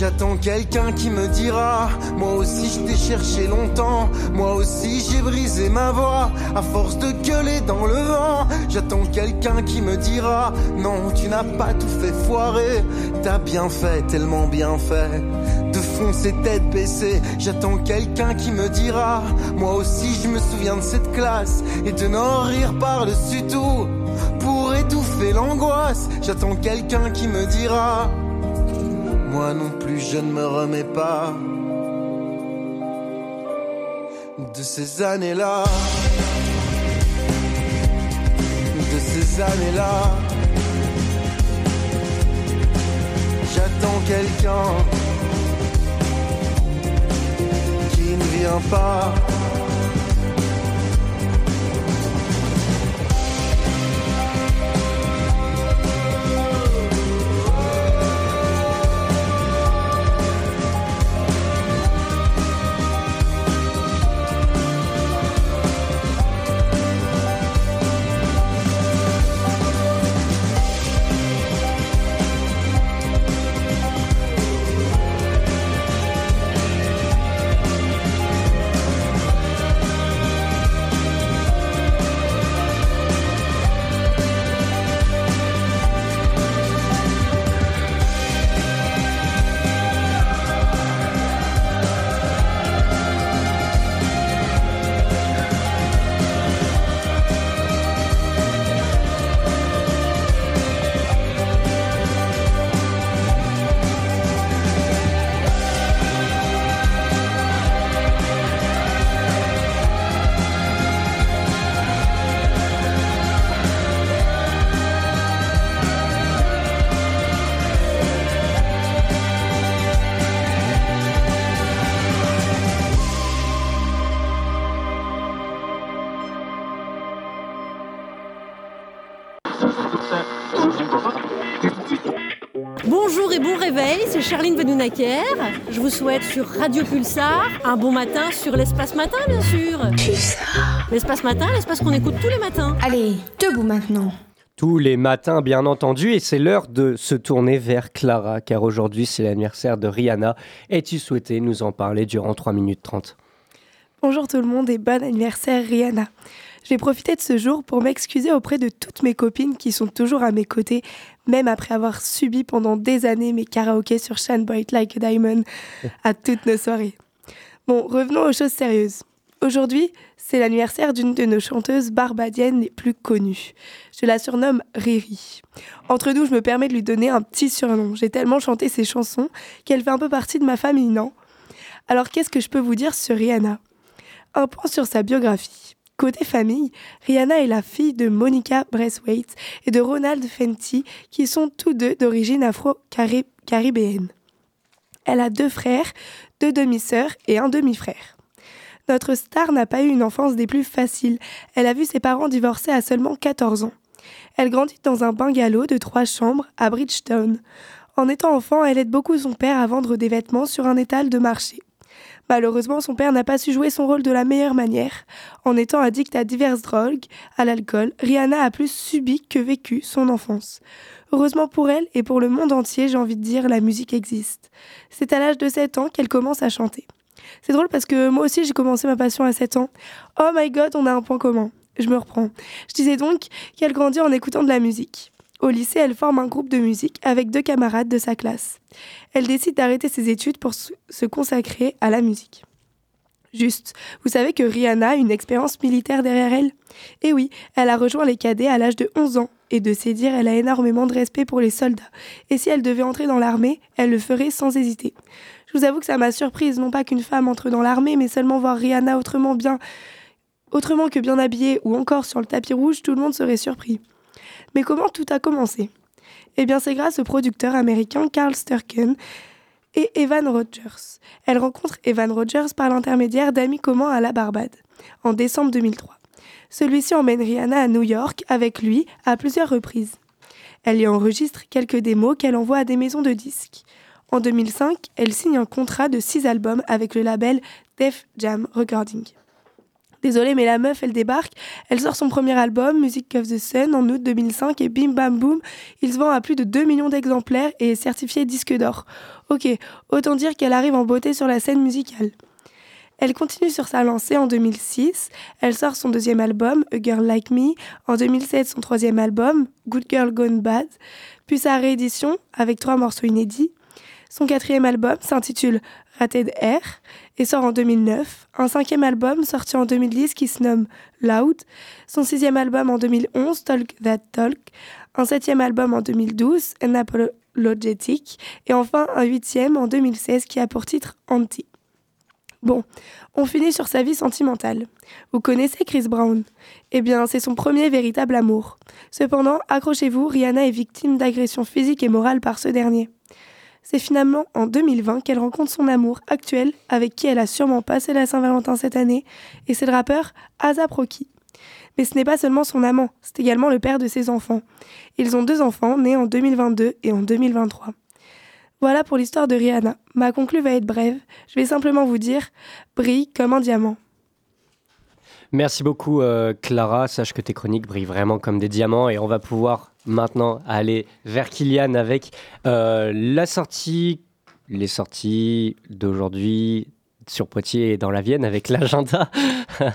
J'attends quelqu'un qui me dira Moi aussi je t'ai cherché longtemps Moi aussi j'ai brisé ma voix À force de gueuler dans le vent J'attends quelqu'un qui me dira Non tu n'as pas tout fait foirer T'as bien fait, tellement bien fait De foncer tête baissée J'attends quelqu'un qui me dira Moi aussi je me souviens de cette classe Et de n'en rire par-dessus tout Pour étouffer l'angoisse J'attends quelqu'un qui me dira moi non plus je ne me remets pas de ces années-là, de ces années-là. J'attends quelqu'un qui ne vient pas. Réveil, c'est Charline Benounaker. Je vous souhaite sur Radio Pulsar un bon matin sur l'espace matin, bien sûr. L'espace matin, l'espace qu'on écoute tous les matins. Allez, debout maintenant. Tous les matins, bien entendu, et c'est l'heure de se tourner vers Clara, car aujourd'hui c'est l'anniversaire de Rihanna, et tu souhaitais nous en parler durant 3 minutes 30. Bonjour tout le monde et bon anniversaire Rihanna. Je vais profiter de ce jour pour m'excuser auprès de toutes mes copines qui sont toujours à mes côtés, même après avoir subi pendant des années mes karaokés sur Shine Bright Like a Diamond à toutes nos soirées. Bon, revenons aux choses sérieuses. Aujourd'hui, c'est l'anniversaire d'une de nos chanteuses barbadiennes les plus connues. Je la surnomme Riri. Entre nous, je me permets de lui donner un petit surnom. J'ai tellement chanté ses chansons qu'elle fait un peu partie de ma famille, non? Alors qu'est-ce que je peux vous dire sur Rihanna? Un point sur sa biographie. Côté famille, Rihanna est la fille de Monica Braithwaite et de Ronald Fenty, qui sont tous deux d'origine afro-caribéenne. Elle a deux frères, deux demi-sœurs et un demi-frère. Notre star n'a pas eu une enfance des plus faciles. Elle a vu ses parents divorcer à seulement 14 ans. Elle grandit dans un bungalow de trois chambres à Bridgetown. En étant enfant, elle aide beaucoup son père à vendre des vêtements sur un étal de marché. Malheureusement, son père n'a pas su jouer son rôle de la meilleure manière. En étant addict à diverses drogues, à l'alcool, Rihanna a plus subi que vécu son enfance. Heureusement pour elle et pour le monde entier, j'ai envie de dire, la musique existe. C'est à l'âge de 7 ans qu'elle commence à chanter. C'est drôle parce que moi aussi j'ai commencé ma passion à 7 ans. Oh my god, on a un point commun. Je me reprends. Je disais donc qu'elle grandit en écoutant de la musique. Au lycée, elle forme un groupe de musique avec deux camarades de sa classe. Elle décide d'arrêter ses études pour se consacrer à la musique. Juste, vous savez que Rihanna a une expérience militaire derrière elle? Eh oui, elle a rejoint les cadets à l'âge de 11 ans, et de ses dire, elle a énormément de respect pour les soldats. Et si elle devait entrer dans l'armée, elle le ferait sans hésiter. Je vous avoue que ça m'a surprise, non pas qu'une femme entre dans l'armée, mais seulement voir Rihanna autrement autrement que bien habillée ou encore sur le tapis rouge, tout le monde serait surpris. Mais comment tout a commencé? Eh bien, c'est grâce au producteur américain Carl Sturken et Evan Rogers. Elle rencontre Evan Rogers par l'intermédiaire d'amis communs à la Barbade, en décembre 2003. Celui-ci emmène Rihanna à New York avec lui à plusieurs reprises. Elle y enregistre quelques démos qu'elle envoie à des maisons de disques. En 2005, elle signe un contrat de six albums avec le label Def Jam Recording. Désolée, mais la meuf, elle débarque. Elle sort son premier album, Music of the Sun, en août 2005, et bim bam boum, il se vend à plus de 2 millions d'exemplaires et est certifié disque d'or. Ok, autant dire qu'elle arrive en beauté sur la scène musicale. Elle continue sur sa lancée en 2006. Elle sort son deuxième album, A Girl Like Me. En 2007, son troisième album, Good Girl Gone Bad. Puis sa réédition, avec trois morceaux inédits. Son quatrième album s'intitule Rated Air et sort en 2009. Un cinquième album sorti en 2010 qui se nomme Loud. Son sixième album en 2011, Talk That Talk. Un septième album en 2012, Unapologetic. Et enfin un huitième en 2016 qui a pour titre Anti. Bon, on finit sur sa vie sentimentale. Vous connaissez Chris Brown? Eh bien, c'est son premier véritable amour. Cependant, accrochez-vous, Rihanna est victime d'agressions physiques et morales par ce dernier. C'est finalement en 2020 qu'elle rencontre son amour actuel, avec qui elle a sûrement passé la Saint-Valentin cette année, et c'est le rappeur ASAP Rocky. Mais ce n'est pas seulement son amant, c'est également le père de ses enfants. Ils ont deux enfants, nés en 2022 et en 2023. Voilà pour l'histoire de Rihanna. Ma conclue va être brève. Je vais simplement vous dire brille comme un diamant. Merci beaucoup euh, Clara, sache que tes chroniques brillent vraiment comme des diamants et on va pouvoir maintenant aller vers Kylian avec euh, la sortie, les sorties d'aujourd'hui sur Poitiers et dans la Vienne avec l'agenda.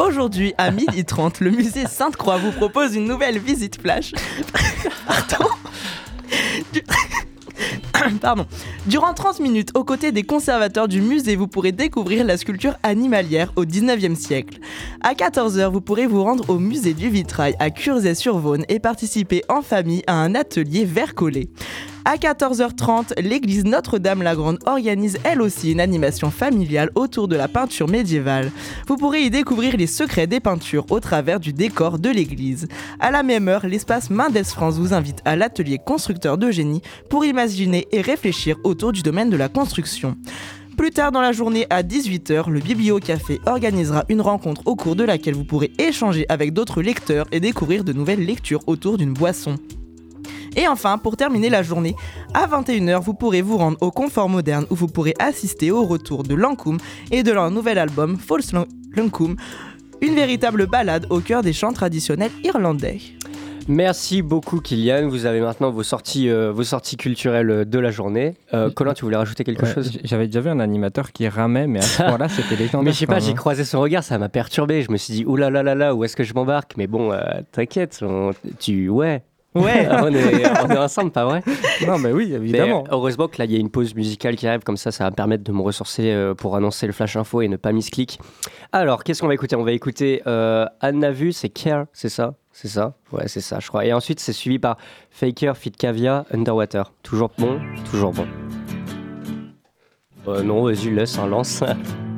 Aujourd'hui, à 12h30, le musée Sainte-Croix vous propose une nouvelle visite flash. Pardon? Pardon. Durant 30 minutes, aux côtés des conservateurs du musée, vous pourrez découvrir la sculpture animalière au 19e siècle. À 14h, vous pourrez vous rendre au musée du vitrail à Curzay-sur-Vaune et participer en famille à un atelier verre collé. À 14h30, l'église Notre-Dame-la-Grande organise elle aussi une animation familiale autour de la peinture médiévale. Vous pourrez y découvrir les secrets des peintures au travers du décor de l'église. À la même heure, l'espace Mendes France vous invite à l'atelier constructeur de génie pour imaginer et réfléchir autour du domaine de la construction. Plus tard dans la journée à 18h, le Bibliocafé organisera une rencontre au cours de laquelle vous pourrez échanger avec d'autres lecteurs et découvrir de nouvelles lectures autour d'une boisson. Et enfin, pour terminer la journée, à 21h, vous pourrez vous rendre au Confort Moderne où vous pourrez assister au retour de Lankum et de leur nouvel album False Lan- Lankum, une véritable balade au cœur des chants traditionnels irlandais. Merci beaucoup Kylian, vous avez maintenant vos sorties, euh, vos sorties culturelles de la journée. Euh, Colin, tu voulais rajouter quelque Ouais, chose J'avais déjà vu un animateur qui ramait, mais à ce moment-là, c'était légendaire. Mais je sais pas, j'ai même. croisé son regard, ça m'a perturbé. Je me suis dit, oulala, là, là, là, où est-ce que je m'embarque? Mais bon, euh, t'inquiète, on- tu. Ouais. Ouais. on, est, on est ensemble, pas vrai? Non, mais oui, évidemment. Mais, heureusement que là, il y a une pause musicale qui arrive, comme ça, ça va me permettre de me ressourcer euh, pour annoncer le flash info et ne pas misclick. Alors, qu'est-ce qu'on va écouter? On va écouter euh, Anna Vu, c'est Care, c'est ça? C'est ça? Ouais, c'est ça, je crois. Et ensuite, c'est suivi par Faker, Fit Cavia, Underwater. Toujours bon Toujours bon. Euh, non, vas-y, laisse, un lance.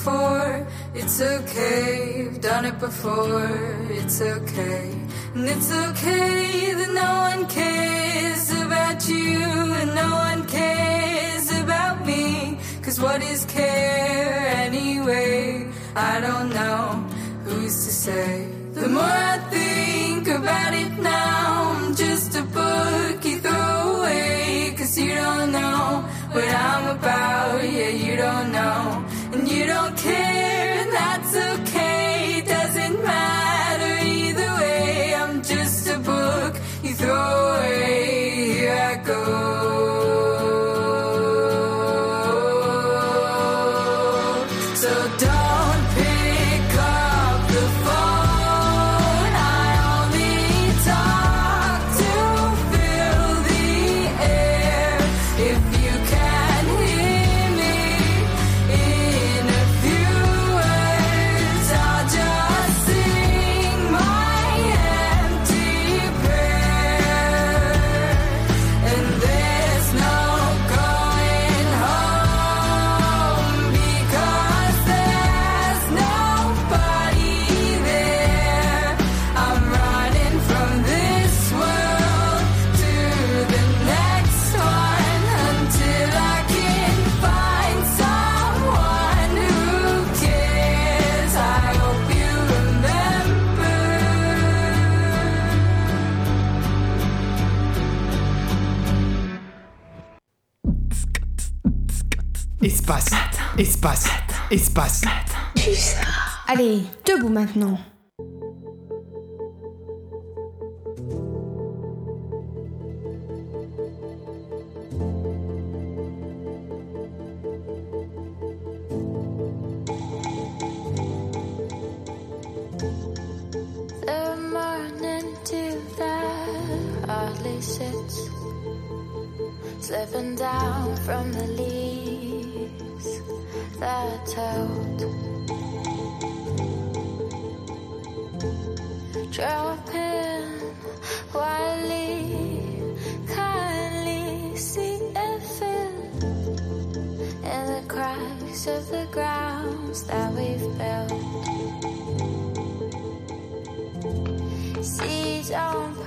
before. It's okay, I've done it before. It's okay. And it's okay that no one cares about you and no one cares about me. Cause what is care anyway? I don't know. Who's to say? The more I think about it now, I'm just a book you throw away. Cause you don't know what I'm about. Espace. Espace. Espace. Allez, debout maintenant. Slipping down from the leaves that told, dropping wildly, kindly see it fit in the cracks of the grounds that we've built. See, don't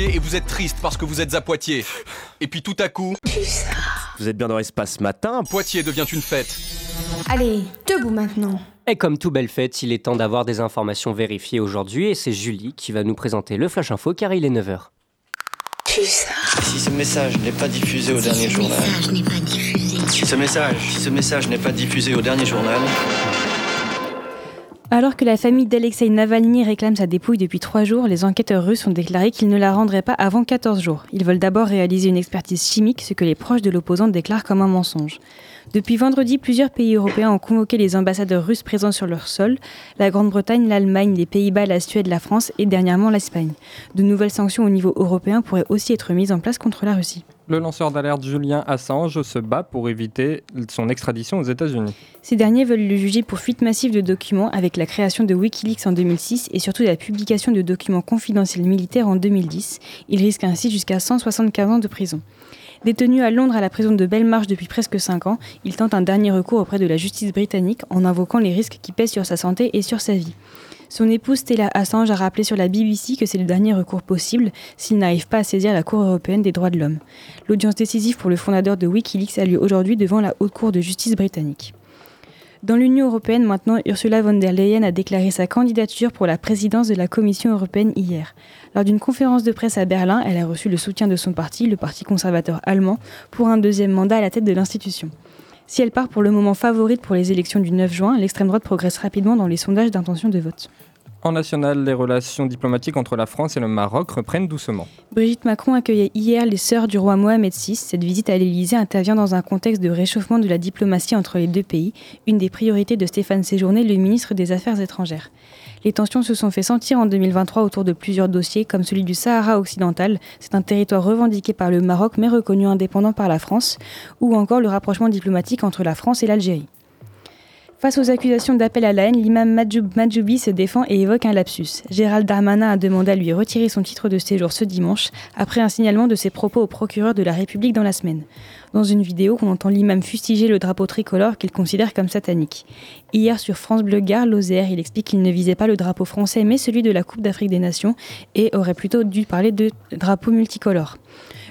Poitiers et vous êtes triste parce que vous êtes à Poitiers. Et puis tout à coup, Vous êtes bien dans Espace Matin. Poitiers devient une fête. Allez, debout maintenant. Et comme tout belle fête, il est temps d'avoir des informations vérifiées aujourd'hui et c'est Julie qui va nous présenter le Flash Info car il est 9h. Si ce message n'est pas diffusé au dernier journal. Si ce message, si ce message n'est pas diffusé au dernier journal. Alors que la famille d'Alexei Navalny réclame sa dépouille depuis trois jours, les enquêteurs russes ont déclaré qu'ils ne la rendraient pas avant 14 jours. Ils veulent d'abord réaliser une expertise chimique, ce que les proches de l'opposant déclarent comme un mensonge. Depuis vendredi, plusieurs pays européens ont convoqué les ambassadeurs russes présents sur leur sol, la Grande-Bretagne, l'Allemagne, les Pays-Bas, la Suède, la France et dernièrement l'Espagne. De nouvelles sanctions au niveau européen pourraient aussi être mises en place contre la Russie. Le lanceur d'alerte Julien Assange se bat pour éviter son extradition aux États-Unis. Ces derniers veulent le juger pour fuite massive de documents avec la création de Wikileaks en 2006 et surtout la publication de documents confidentiels militaires en 2010. Il risque ainsi jusqu'à 175 ans de prison. Détenu à Londres à la prison de Belmarsh depuis presque 5 ans, il tente un dernier recours auprès de la justice britannique en invoquant les risques qui pèsent sur sa santé et sur sa vie. Son épouse Stella Assange a rappelé sur la BBC que c'est le dernier recours possible s'il n'arrive pas à saisir la Cour européenne des droits de l'homme. L'audience décisive pour le fondateur de Wikileaks a lieu aujourd'hui devant la Haute Cour de justice britannique. Dans l'Union européenne, maintenant, Ursula von der Leyen a déclaré sa candidature pour la présidence de la Commission européenne hier. Lors d'une conférence de presse à Berlin, elle a reçu le soutien de son parti, le Parti conservateur allemand, pour un deuxième mandat à la tête de l'institution. Si elle part pour le moment favorite pour les élections du 9 juin, l'extrême droite progresse rapidement dans les sondages d'intention de vote. En national, les relations diplomatiques entre la France et le Maroc reprennent doucement. Brigitte Macron accueillait hier les sœurs du roi Mohamed VI. Cette visite à l'Élysée intervient dans un contexte de réchauffement de la diplomatie entre les deux pays, une des priorités de Stéphane Séjourné, le ministre des Affaires étrangères. Les tensions se sont fait sentir en 2023 autour de plusieurs dossiers, comme celui du Sahara occidental. C'est un territoire revendiqué par le Maroc mais reconnu indépendant par la France, ou encore le rapprochement diplomatique entre la France et l'Algérie. Face aux accusations d'appel à la haine, l'imam Madjoub Madjoubi se défend et évoque un lapsus. Gérald Darmanin a demandé à lui retirer son titre de séjour ce dimanche, après un signalement de ses propos au procureur de la République dans la semaine. Dans une vidéo, on entend l'imam fustiger le drapeau tricolore qu'il considère comme satanique. Hier, sur France Bleu Gare, Lozère, il explique qu'il ne visait pas le drapeau français, mais celui de la Coupe d'Afrique des Nations, et aurait plutôt dû parler de drapeau multicolore.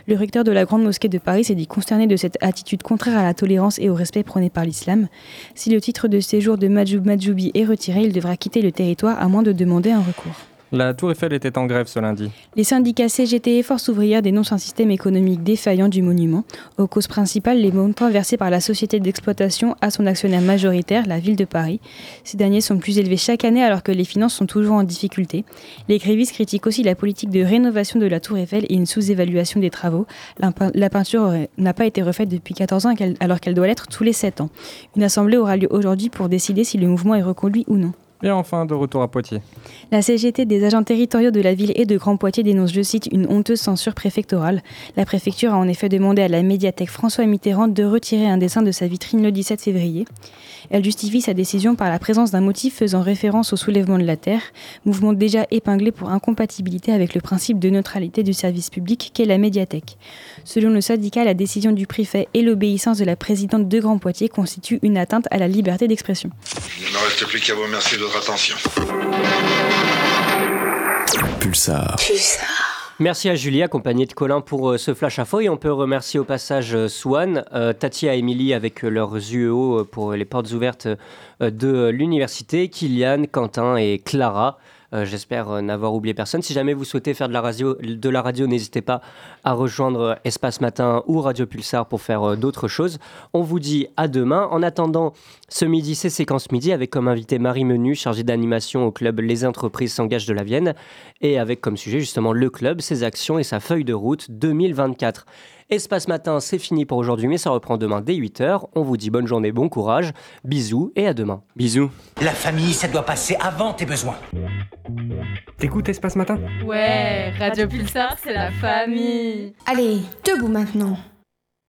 Le recteur de la Grande Mosquée de Paris s'est dit consterné de cette attitude contraire à la tolérance et au respect prôné par l'islam. Si le titre de séjour de Madjoub Madjoubi est retiré, il devra quitter le territoire à moins de demander un recours. La Tour Eiffel était en grève ce lundi. Les syndicats CGT et Force ouvrière dénoncent un système économique défaillant du monument. Aux causes principales, les montants versés par la société d'exploitation à son actionnaire majoritaire, la ville de Paris. Ces derniers sont plus élevés chaque année alors que les finances sont toujours en difficulté. Les grévistes critiquent aussi la politique de rénovation de la Tour Eiffel et une sous-évaluation des travaux. La, peinture n'a pas été refaite depuis 14 ans alors qu'elle doit l'être tous les 7 ans. Une assemblée aura lieu aujourd'hui pour décider si le mouvement est reconduit ou non. Et enfin, de retour à Poitiers. La CGT des agents territoriaux de la ville et de Grand Poitiers dénonce, je cite, une honteuse censure préfectorale. La préfecture a en effet demandé à la médiathèque François Mitterrand de retirer un dessin de sa vitrine le 17 février. Elle justifie sa décision par la présence d'un motif faisant référence au soulèvement de la Terre, mouvement déjà épinglé pour incompatibilité avec le principe de neutralité du service public qu'est la médiathèque. Selon le syndicat, la décision du préfet et l'obéissance de la présidente de Grand Poitiers constituent une atteinte à la liberté d'expression. Il ne me reste plus qu'à vous remercier de votre attention. Pulsar. Merci à Julie, accompagnée de Colin pour euh, ce flash info. Et on peut remercier au passage euh, Swan, euh, Tati et Émilie avec leurs UEO pour les portes ouvertes de l'université, Kylian, Quentin et Clara. Euh, J'espère euh, n'avoir oublié personne. Si jamais vous souhaitez faire de la radio, n'hésitez pas à rejoindre euh, Espace Matin ou Radio Pulsar pour faire d'autres choses. On vous dit à demain. En attendant, ce midi, c'est Séquence Midi avec comme invité Marie Menu, chargée d'animation au club Les Entreprises s'engagent de la Vienne, et avec comme sujet justement le club, ses actions et sa feuille de route 2024. Espace Matin, c'est fini pour aujourd'hui, mais ça reprend demain dès 8h. On vous dit bonne journée, bon courage, bisous et à demain. Bisous. La famille, ça doit passer avant tes besoins. T'écoutes Espace Matin? Ouais, Radio Pulsar, c'est la famille. Allez, debout maintenant.